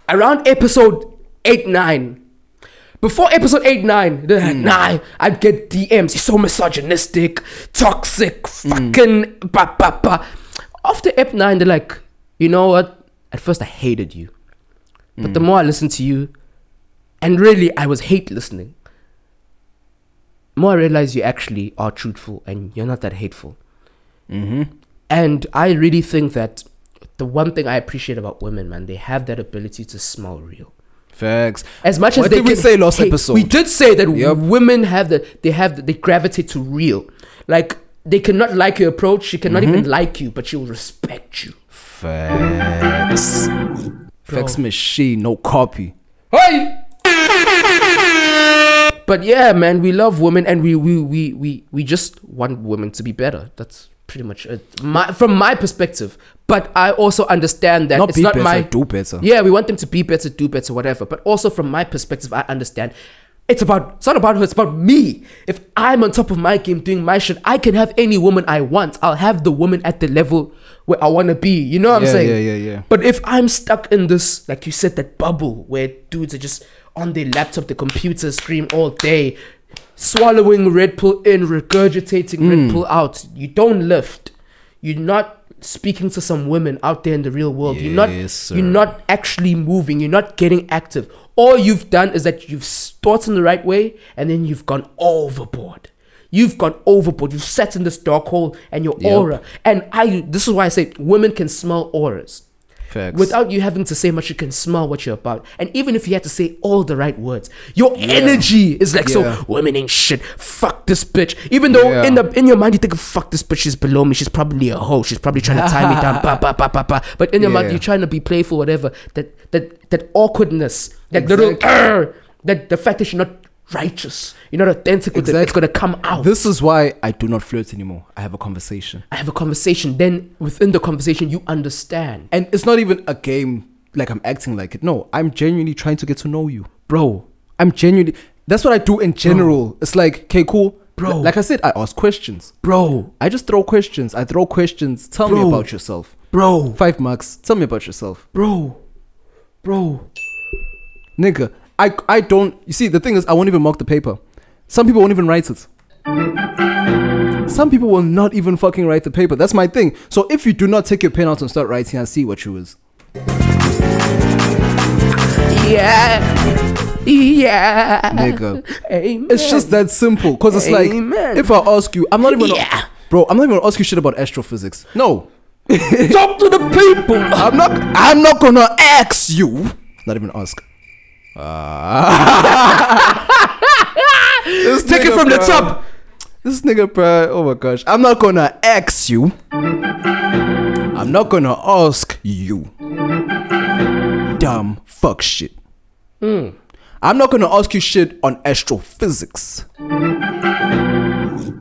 Around episode eight nine, before episode eight nine, they're like, hmm. nah, I'd get DMs. He's so misogynistic, toxic, fucking hmm. ba ba ba. After ep nine, they're like, you know what? At first, I hated you, but the hmm. more I listened to you, and really, I was hate listening. More I realized you actually are truthful and you're not that hateful. And I really think that the one thing I appreciate about women, man, they have that ability to smell real. facts. As much What as they did we say last hate- episode? We did say that Yep. women have the they have the, they gravitate to real. Like they cannot like your approach. She cannot Mm-hmm. even like you, but she will respect you. Facts. Facts machine, no copy. Hey. But yeah, man, we love women, and we we we we we just want women to be better. That's pretty much it. My, from my perspective. But I also understand that Not it's be not better, my do better. Yeah, we want them to be better, do better, whatever. But also from my perspective, I understand. It's about it's not about her, it's about me. If I'm on top of my game doing my shit, I can have any woman I want. I'll have the woman at the level where I wanna be. You know what I'm saying? yeah, yeah, yeah. But if I'm stuck in this, like you said, that bubble where dudes are just on their laptop, the computer screen all day, swallowing red pill in, regurgitating Hmm. red pill out, you don't lift. You're not speaking to some women out there in the real world. you're not sir. you're not actually moving. You're not getting active. All you've done is that you've thought in the right way and then you've gone overboard. You've gone overboard. You've sat in this dark hole and your Yep. aura. And I this is why I say women can smell auras. Facts. Without you having to say much, you can smell what you're about. And even if you had to say all the right words, your energy is like, Yeah. so women ain't shit. Fuck this bitch. Even though Yeah. in the in your mind you think, fuck this bitch, she's below me. She's probably a hoe. She's probably trying to tie me down. Ba, ba, ba, ba, ba. But in your mind you're trying to be playful, whatever. That that that awkwardness, that little Exactly. "Arr," that the fact that you're not righteous, you're not authentic with it, it's gonna come out. This is why I do not flirt anymore. I have a conversation. I have a conversation. Then within the conversation, you understand, And it's not even a game like I'm acting like it. No, I'm genuinely trying to get to know you. bro. I'm genuinely that's what I do in general. It's like, okay, cool. Bro. Like I said, I ask questions. Bro, I just throw questions. I throw questions. Tell Bro. me about yourself. bro, Five marks. Tell me about yourself. bro, bro. Nigga, I I don't you see the thing is I won't even mark the paper. Some people won't even write it. Some people will not even fucking write the paper. That's my thing. So if you do not take your pen out and start writing, I see what you is. Yeah, yeah, Nigga. Amen. It's just that simple. Cause it's like if I ask you, I'm not even Yeah. Bro, I'm not even gonna ask you shit about astrophysics. No. talk to the people. I'm not I'm not gonna ask you. Not even ask. Ah. This Take it nigga, from the top. This nigga, bruh, oh my gosh. I'm not gonna ask you. I'm not gonna ask you. Dumb fuck shit. Hmm. I'm not gonna ask you shit on astrophysics.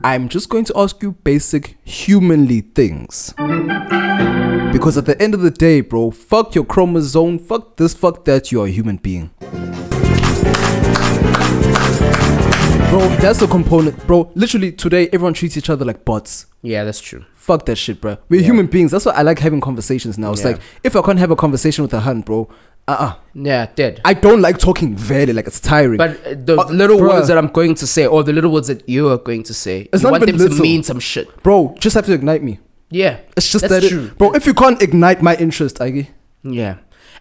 I'm just going to ask you basic humanly things. Because at the end of the day, bro, fuck your chromosome, fuck this, fuck that, you're a human being. Bro, that's a component. Bro, literally today, everyone treats each other like bots. Yeah, that's true. Fuck that shit, bro. We're Yeah. human beings. That's why I like having conversations now. It's Yeah. like, if I can't have a conversation with a hun, bro, uh-uh. Yeah, dead. I don't like talking very, like, it's tiring. But uh, the Uh, little bruh. words that I'm going to say, or the little words that you are going to say, It's you not want them even to mean some shit. bro, just have to ignite me. Yeah, It's just that, it- bro. If you can't ignite my interest, Igi, Yeah,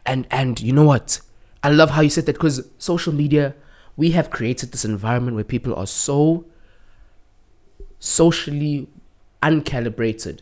and and you know what? I love how you said that because social media, we have created this environment where people are so socially uncalibrated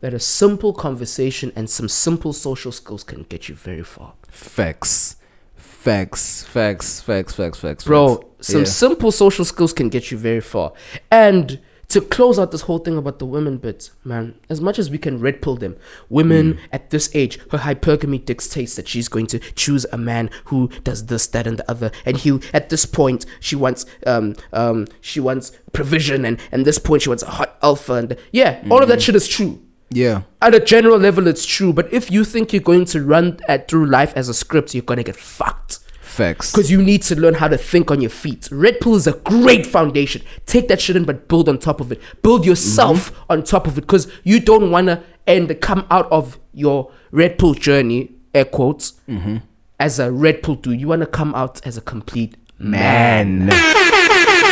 that a simple conversation and some simple social skills can get you very far. facts, facts, facts, facts, facts, facts, Bro, facts. some Yeah. simple social skills can get you very far. And to close out this whole thing about the women bit, man, as much as we can red pill them, women at this age, her hypergamy dictates that she's going to choose a man who does this, that, and the other. And he, at this point, she wants, um, um, she wants provision, and and this point, she wants a hot alpha, and yeah, all of that shit is true. yeah, At a general level, it's true. But if you think you're going to run at, through life as a script, you're gonna get fucked facts. because you need to learn how to think on your feet. Red Pill is a great foundation. Take that shit in, but build on top of it. Build yourself mm-hmm. on top of it, because you don't want to end come out of your Red Pill journey, air quotes, mm-hmm. as a Red Pill dude. You want to come out as a complete man.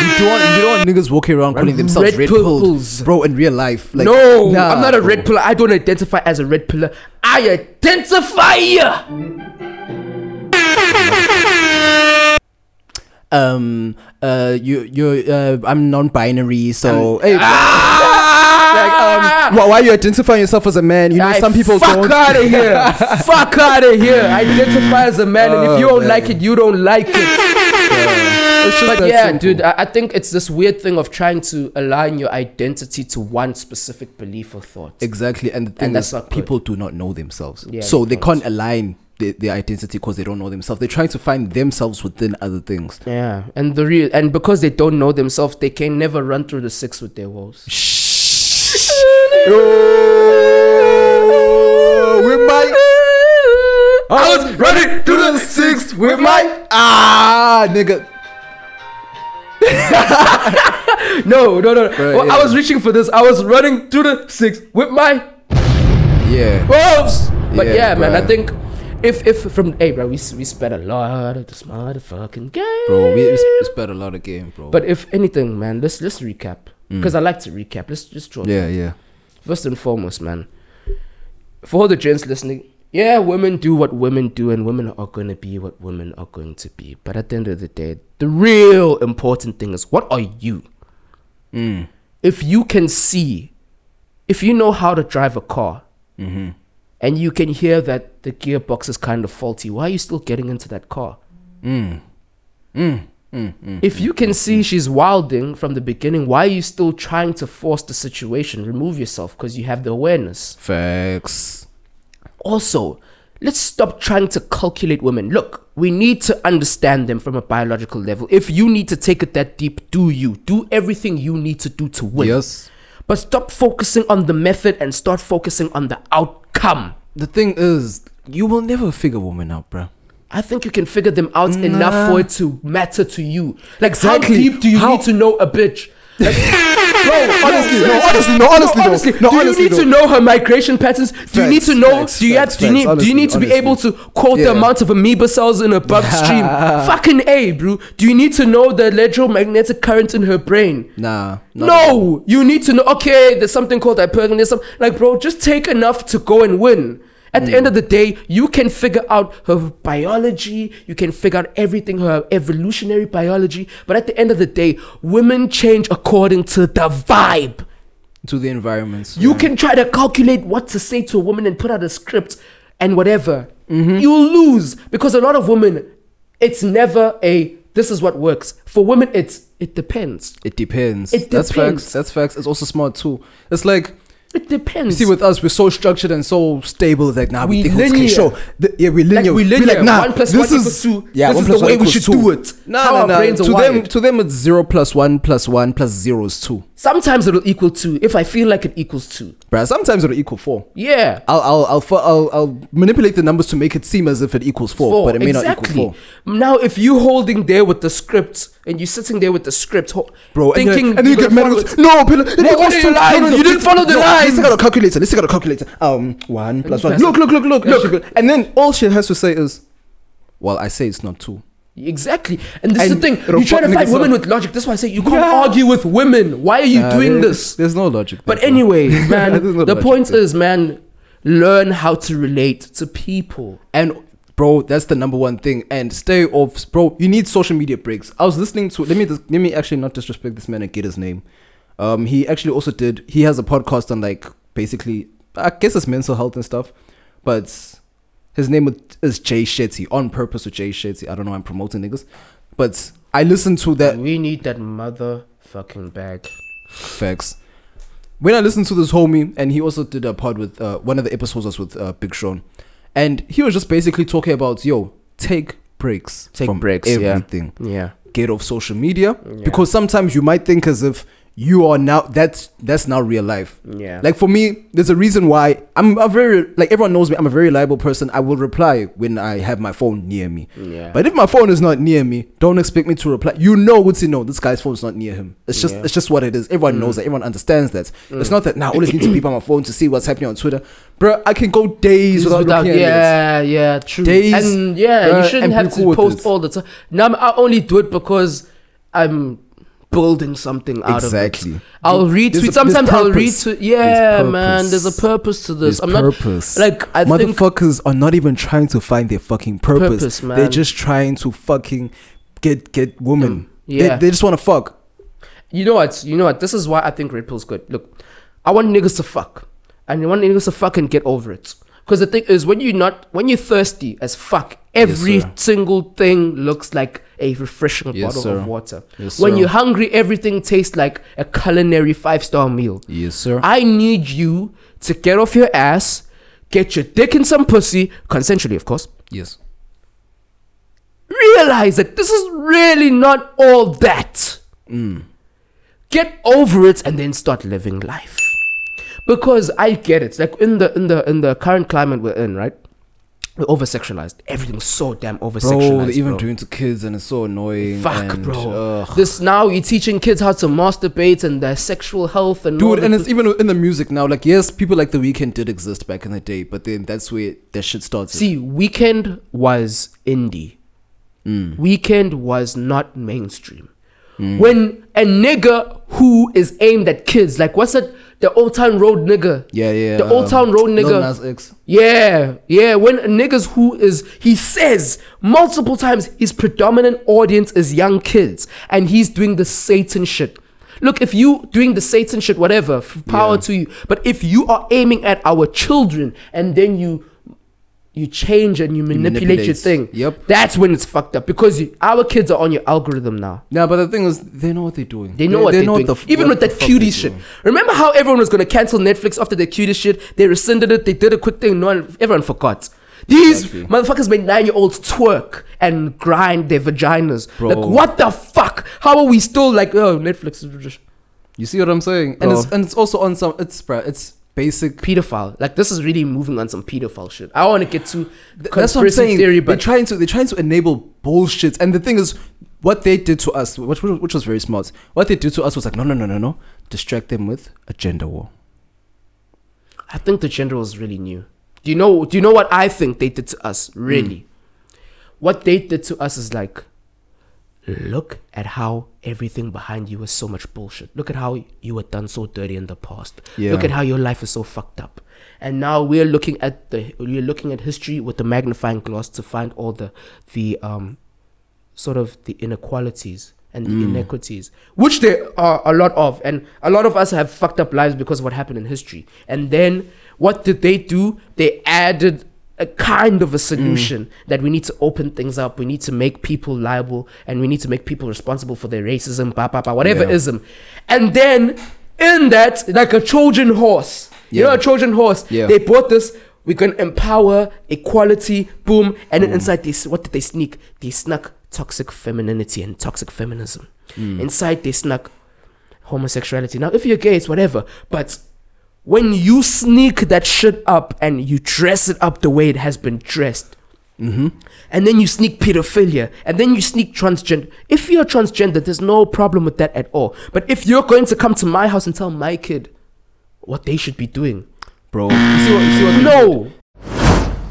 You don't want, you don't want niggas walking around calling themselves Red red, pills. bro. In real life, like no, nah, I'm not a bro. red pillar. I don't identify as a red pillar. I identify. Um, uh, you, you, uh, I'm non-binary, so hey, Ah! like, um, why, why are you identifying yourself as a man? You know, Aye, some people fuck don't. out of here. fuck out of here. Identify as a man, and if you Oh, don't man. like it, you don't like it. Just But yeah, simple. dude, I, I think it's this weird thing of trying to align your identity to one specific belief or thought. Exactly, and the thing And that's is, not good. people do not know themselves, Yeah, so they they can't align their, their identity because they don't know themselves. They're trying to find themselves within other things. Yeah, and the real and because they don't know themselves, they can never run through the six with their woes. with my, I was running through the six with my. ah, nigga. No, no, no. Right, Well, yeah. I was reaching for this. I was running through the six with my Yeah, wolves. But Yeah, yeah, man, I think if if from hey, bro, we we spent a lot of this motherfucking game, bro, we, we spent a lot of game, bro. But if anything, man, let's let's recap because I like to recap. Let's just draw. Mm. yeah, yeah, First and foremost, man, for all the gents listening, yeah, women do what women do, and women are going to be what women are going to be. But at the end of the day, the real important thing is what are you? Mm. If you can see, if you know how to drive a car, Mm-hmm. And you can hear that the gearbox is kind of faulty, why are you still getting into that car? Mm. Mm. Mm. Mm. If you can see she's wilding from the beginning, why are you still trying to force the situation? Remove yourself because you have the awareness. Facts. Also, let's stop trying to calculate women. Look, we need to understand them from a biological level. If you need to take it that deep, do you. Do everything you need to do to win. Yes. But stop focusing on the method and start focusing on the outcome. The thing is, you will never figure women out, bro. I think you can figure them out enough for it to matter to you. Like, Exactly. how deep do you How- need to know a bitch? Like, bro, Honestly, no, honestly, no, honestly, no. honestly. No, do you honestly, need no. to know her migration patterns? Do you need to know? facts, do you facts, have? Do you need? facts, do you need to be able to quote the amount of amoeba cells in her bloodstream? Fucking a, bro. Do you need to know the electromagnetic current in her brain? Nah. No, you need to know. Okay, there's something called hypergamism. Like, bro, just take enough to go and win. At the end of the day, you can figure out her biology. You can figure out everything, her evolutionary biology. But at the end of the day, women change according to the vibe. to the environments. You yeah. can try to calculate what to say to a woman and put out a script and whatever. Mm-hmm. You'll lose because a lot of women, it's never a this is what works. For women, it's it depends. It depends. It That's facts. That's facts. It's also smart too. It's like It depends. see with us, we're so structured and so stable. that now nah, we, We think it's okay. linear. Sure, The- yeah, we linear. Like we We're like nah, one plus this one is two. yeah, this one is plus the way we should two. do it. Nah, It's how nah, nah. brains are To wired. them, to them, it's zero plus one plus one plus zero is two. Sometimes it'll equal two if I feel like it equals two. Bruh, sometimes it'll equal four. Yeah. I'll I'll I'll, I'll I'll manipulate the numbers to make it seem as if it equals four, Four, but it may exactly. not equal four. Now, if you holding there with the script and you sitting there with the script, ho- Bro, and, thinking then, and then you get mad. gonna and goes, follow No, Pillar, No, what are two. your lines? No, no, You didn't follow the no, lines. Let's got a calculator. Let's got a calculator. Um, one plus one. Look, look, look, look, look. And then all she has to say is, "Well, I say it's not two. Exactly. And this is the thing. You try to fight women with logic. That's why I say you can't Yeah. argue with women. Why are you Uh, doing there's- this? There's no logic. But anyway, man, There's no the point there. is, man, learn how to relate to people. And bro, that's the number one thing. And stay off, bro. You need social media breaks. I was listening to. Let me let me actually not disrespect this man and get his name. Um, he actually also did. He has a podcast on like basically, I guess it's mental health and stuff. But his name is Jay Shetty on purpose with Jay Shetty. I don't know. I'm promoting niggas, but I listened to that We need that motherfucking bag. Facts. When I listened to this homie, and he also did a pod with uh, one of the episodes was with uh, Big Sean, and he was just basically talking about yo, take breaks, Take breaks, everything. Yeah. Get off social media because sometimes you might think as if you are now that's that's now real life. Yeah. Like for me, there's a reason why I'm a very like everyone knows me. I'm a very reliable person. I will reply when I have my phone near me. Yeah. But if my phone is not near me, don't expect me to reply. You know what to know. This guy's phone's not near him. It's just Yeah. Mm. it's just what it is. Everyone knows that. Everyone understands that. It's not that now I always need to be by my phone to see what's happening on Twitter. Bro, I can go days without, Without- looking at it. yeah, yeah, true. Days, and yeah, uh, you shouldn't have cool to post all the time. Now I only do it because I'm building something out Exactly. of it. Exactly. I'll There's retweet. a- there's Sometimes I'll retweet. Yeah, There's man. There's a purpose. to this. There's I'm not purpose. like I think Motherfuckers are not even trying to find their fucking purpose. Purpose, They're just trying to fucking get get women. Mm, yeah. They, they just want to fuck. You know what? You know what? This is why I think Red Pill's good. Look, I want niggas to fuck, and I want niggas to fucking get over it. Because the thing is, when you're not, when you're thirsty as fuck, every sir. single thing looks like a refreshing Yes, bottle sir. of water. Yes, when sir. you're hungry, everything tastes like a culinary five star meal. Yes, sir. I need you to get off your ass, get your dick in some pussy, consensually, of course. yes. Realize that this is really not all that. Mm. Get over it and then start living life. Because I get it. Like in the in the in the current climate we're in, right? We're over sexualized. Everything's so damn over Bro, sexualized. they're even bro. doing to kids and it's so annoying. Fuck, and, bro. ugh. This now you're teaching kids how to masturbate and their sexual health and Dude, and it's even in the music now. Like, yes, people like The Weeknd did exist back in the day, but then that's where that shit started. See, Weeknd was indie. Mm. Weeknd was not mainstream. When a nigga who is aimed at kids, like what's that? The Old Town Road nigga. yeah, yeah. The Old um, Town Road nigga. Yeah, yeah. When a niggas who is, he says multiple times his predominant audience is young kids, and he's doing the Satan shit. Look, if you doing the Satan shit, whatever, power Yeah. to you. But if you are aiming at our children and then you you change and you manipulate, your thing, Yep. that's when it's fucked up because you, our kids are on your algorithm now. Yeah, but the thing is, they know what they're doing. They know what they are doing. the f- Even with that cutie shit. doing. Remember how everyone was gonna cancel Netflix after the cutie shit? They rescinded it. They did a quick thing. No one, everyone forgot. These Exactly. motherfuckers made nine year olds twerk and grind their vaginas. Bro. Like what the fuck? How are we still like oh Netflix You see what I'm saying? And it's and it's also on some. It's bruh, It's basic. pedophile? Like this is really moving on some pedophile shit. I don't want to get too That's what I'm conspiracy saying. theory, they're but trying to they're trying to enable bullshit. And the thing is, what they did to us, which which was very smart. What they did to us was like, no, no, no, no, no. Distract them with a gender war. I think the gender was really new. Do you know? Do you know what I think they did to us? Really, hmm. what they did to us is like, look at how everything behind you is so much bullshit. Look at how you were done so dirty in the past. Yeah. Look at how your life is so fucked up. And now we're looking at the we're looking at history with the magnifying glass to find all the the um sort of the inequalities and the inequities, which there are a lot of, and a lot of us have fucked up lives because of what happened in history. And then what did they do? They added a kind of a solution mm. that we need to open things up. We need to make people liable, and we need to make people responsible for their racism, whatever Yeah. ism. And then in that, like a Trojan horse, you know, a Trojan horse. Yeah. They brought this. We can empower equality, boom, and then mm. inside this, what did they sneak? They snuck toxic femininity and toxic feminism. Mm. Inside they snuck homosexuality. Now, if you're gay, it's whatever, but when you sneak that shit up and you dress it up the way it has been dressed, mm-hmm. and then you sneak pedophilia, and then you sneak transgender. If you're transgender, there's no problem with that at all. But if you're going to come to my house and tell my kid what they should be doing, bro. You see what? You see what? no.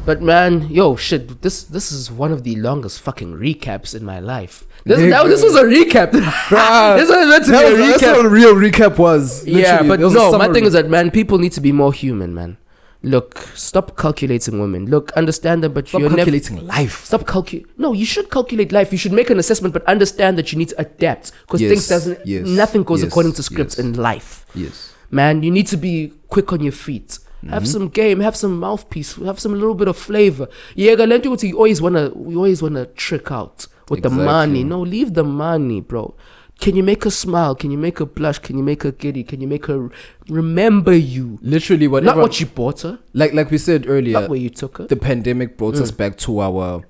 But man, yo, shit, this this is one of the longest fucking recaps in my life. This, that, this was a recap. Bruh. this was meant to That be a was, that's recap. what a real recap was. Yeah, but no, my thing is that man, people need to be more human, man. Look, stop calculating women. Look, understand them, but Stop you're calculating never life. stop calculate. No, you should calculate life. You should make an assessment, but understand that you need to adapt because Yes, things doesn't. yes, nothing goes yes, according to scripts in life. Yes. Man, you need to be quick on your feet. Have Mm-hmm. some game, have some mouthpiece, have some little bit of flavor. Yeah, let you you always wanna we always wanna trick out with the money. No, leave the money, bro. Can you make her smile? Can you make her blush? Can you make her giddy? Can you make her remember you? Literally, whatever. Not what you bought her, like like we said earlier, not where you took her. the pandemic brought Mm. us back to our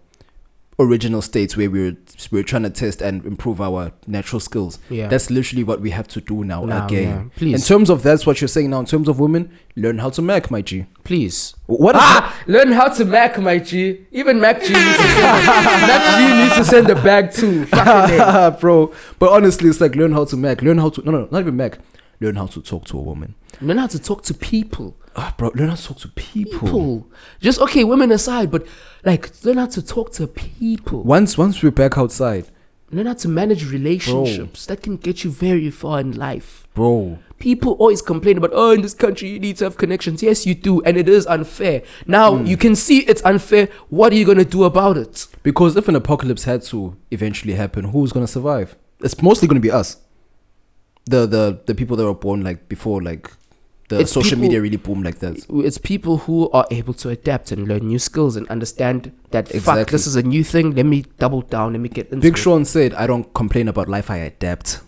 original states where we were we were trying to test and improve our natural skills. Yeah. That's literally what we have to do now, Now, again. yeah. Please. In terms of that's what you're saying now. In terms of women, learn how to Mac, my G. Please. What is Ah, learn how to Mac, my G. Even Mac G needs to send, Mac G needs to send the bag too. Fucking bro? But honestly, it's like learn how to Mac. Learn how to no no not even Mac. Learn how to talk to a woman. Learn how to talk to people. Ah, bro, learn how to talk to people. People. Just okay, women aside, but like learn how to talk to people. Once once we're back outside, Learn how to manage relationships. That can get you very far in life. bro. People always complain about, oh, in this country you need to have connections. Yes, you do, and it is unfair. Now Hmm. you can see it's unfair. What are you gonna do about it? Because if an apocalypse had to eventually happen, who's gonna survive? It's mostly gonna be us. The the the people that were born like before like the It's social people- media really boom like that. It's people who are able to adapt and learn new skills and understand that fuck, Exactly. this is a new thing. Let me double down. Let me get into Big it. Sean said, "I don't complain about life. I adapt."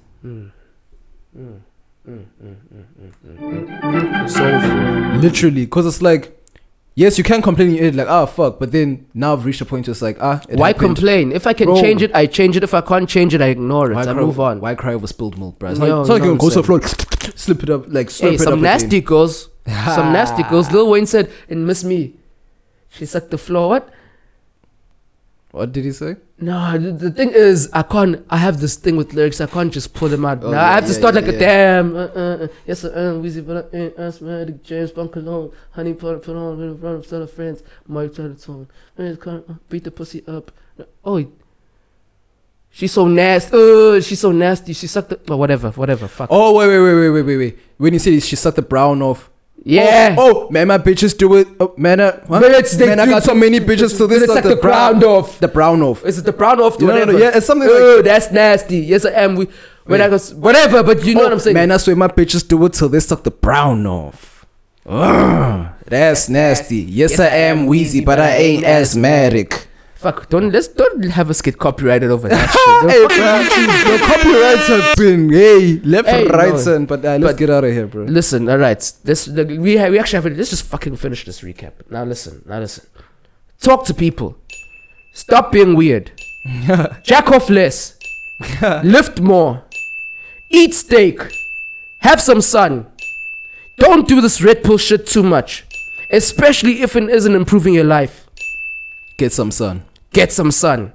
So Literally, because it's like, yes, you can complain. You're like, ah, fuck. But then now I've reached a point. Where it's like, ah, it Why happened. complain? If I can Bro. change it, I change it. If I can't change it, I ignore it. Why I cry, move on. Why cry over spilled milk, bro? It's Yo, not, it's not like you you know can go to the floor, slip it up, like slurp Hey, it some up nasty again. girls. some nasty girls. Lil Wayne said and Miss Me, she sucked the floor. What? What did he say? No, the, the thing is, I can't. I have this thing with lyrics. I can't just pull them out. Oh, now, yeah, I have to yeah, start yeah, like a damn. Uh, uh, uh, yes, I am Weezy, but I ain't asthmatic. James Bond cologne, honey put put on in front of of friends. Mike to tone. Beat the pussy up. Oh, she's so nasty. Uh, she's so nasty. She sucked the. Well, whatever, whatever. Fuck. Oh wait, wait, wait, wait, wait, wait, wait. When you say she sucked the brown off. Yeah. Oh, oh, man, my bitches do it. Oh, man, I, what? Man, it's- they man, I got so many bitches, so they this is suck the, the ground off. The brown off. Is it the brown off? No, no, no, yeah, it's something Oh, like- that's nasty. Yes, I am. We when Wait. I go whatever, but you know Oh, what I'm saying. Man, I swear my bitches do it till they suck the brown off. Ugh, that's nasty. Yes, I am Weezy, but I ain't asthmatic. Fuck, don't let's don't have us get copyrighted over that shit. hey, copyrights have been hey left, Hey, right, no. son. But uh, let's But- get out of here, bro. Listen, all right. This the, we ha- we actually have. Let's just fucking finish this recap. Now listen. Now listen. Talk to people. Stop being weird. Jack off less. Lift more. Eat steak. Have some sun. Don't do this red pill shit too much, especially if it isn't improving your life. Get some sun. Get some sun.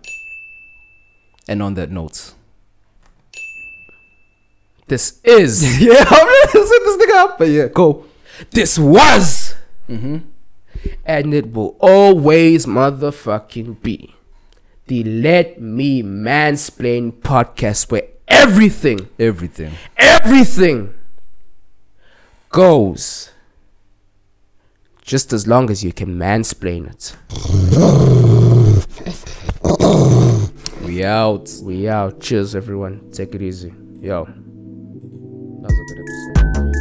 And on that note, This is. yeah, I'm gonna set this nigga up. But yeah, go. This was. Mm-hmm. And it will always motherfucking be the Let Me Mansplain podcast where everything, Everything. everything goes just as long as you can mansplain it. we out. We out. Cheers, everyone. Take it easy. Yo. That was a good episode.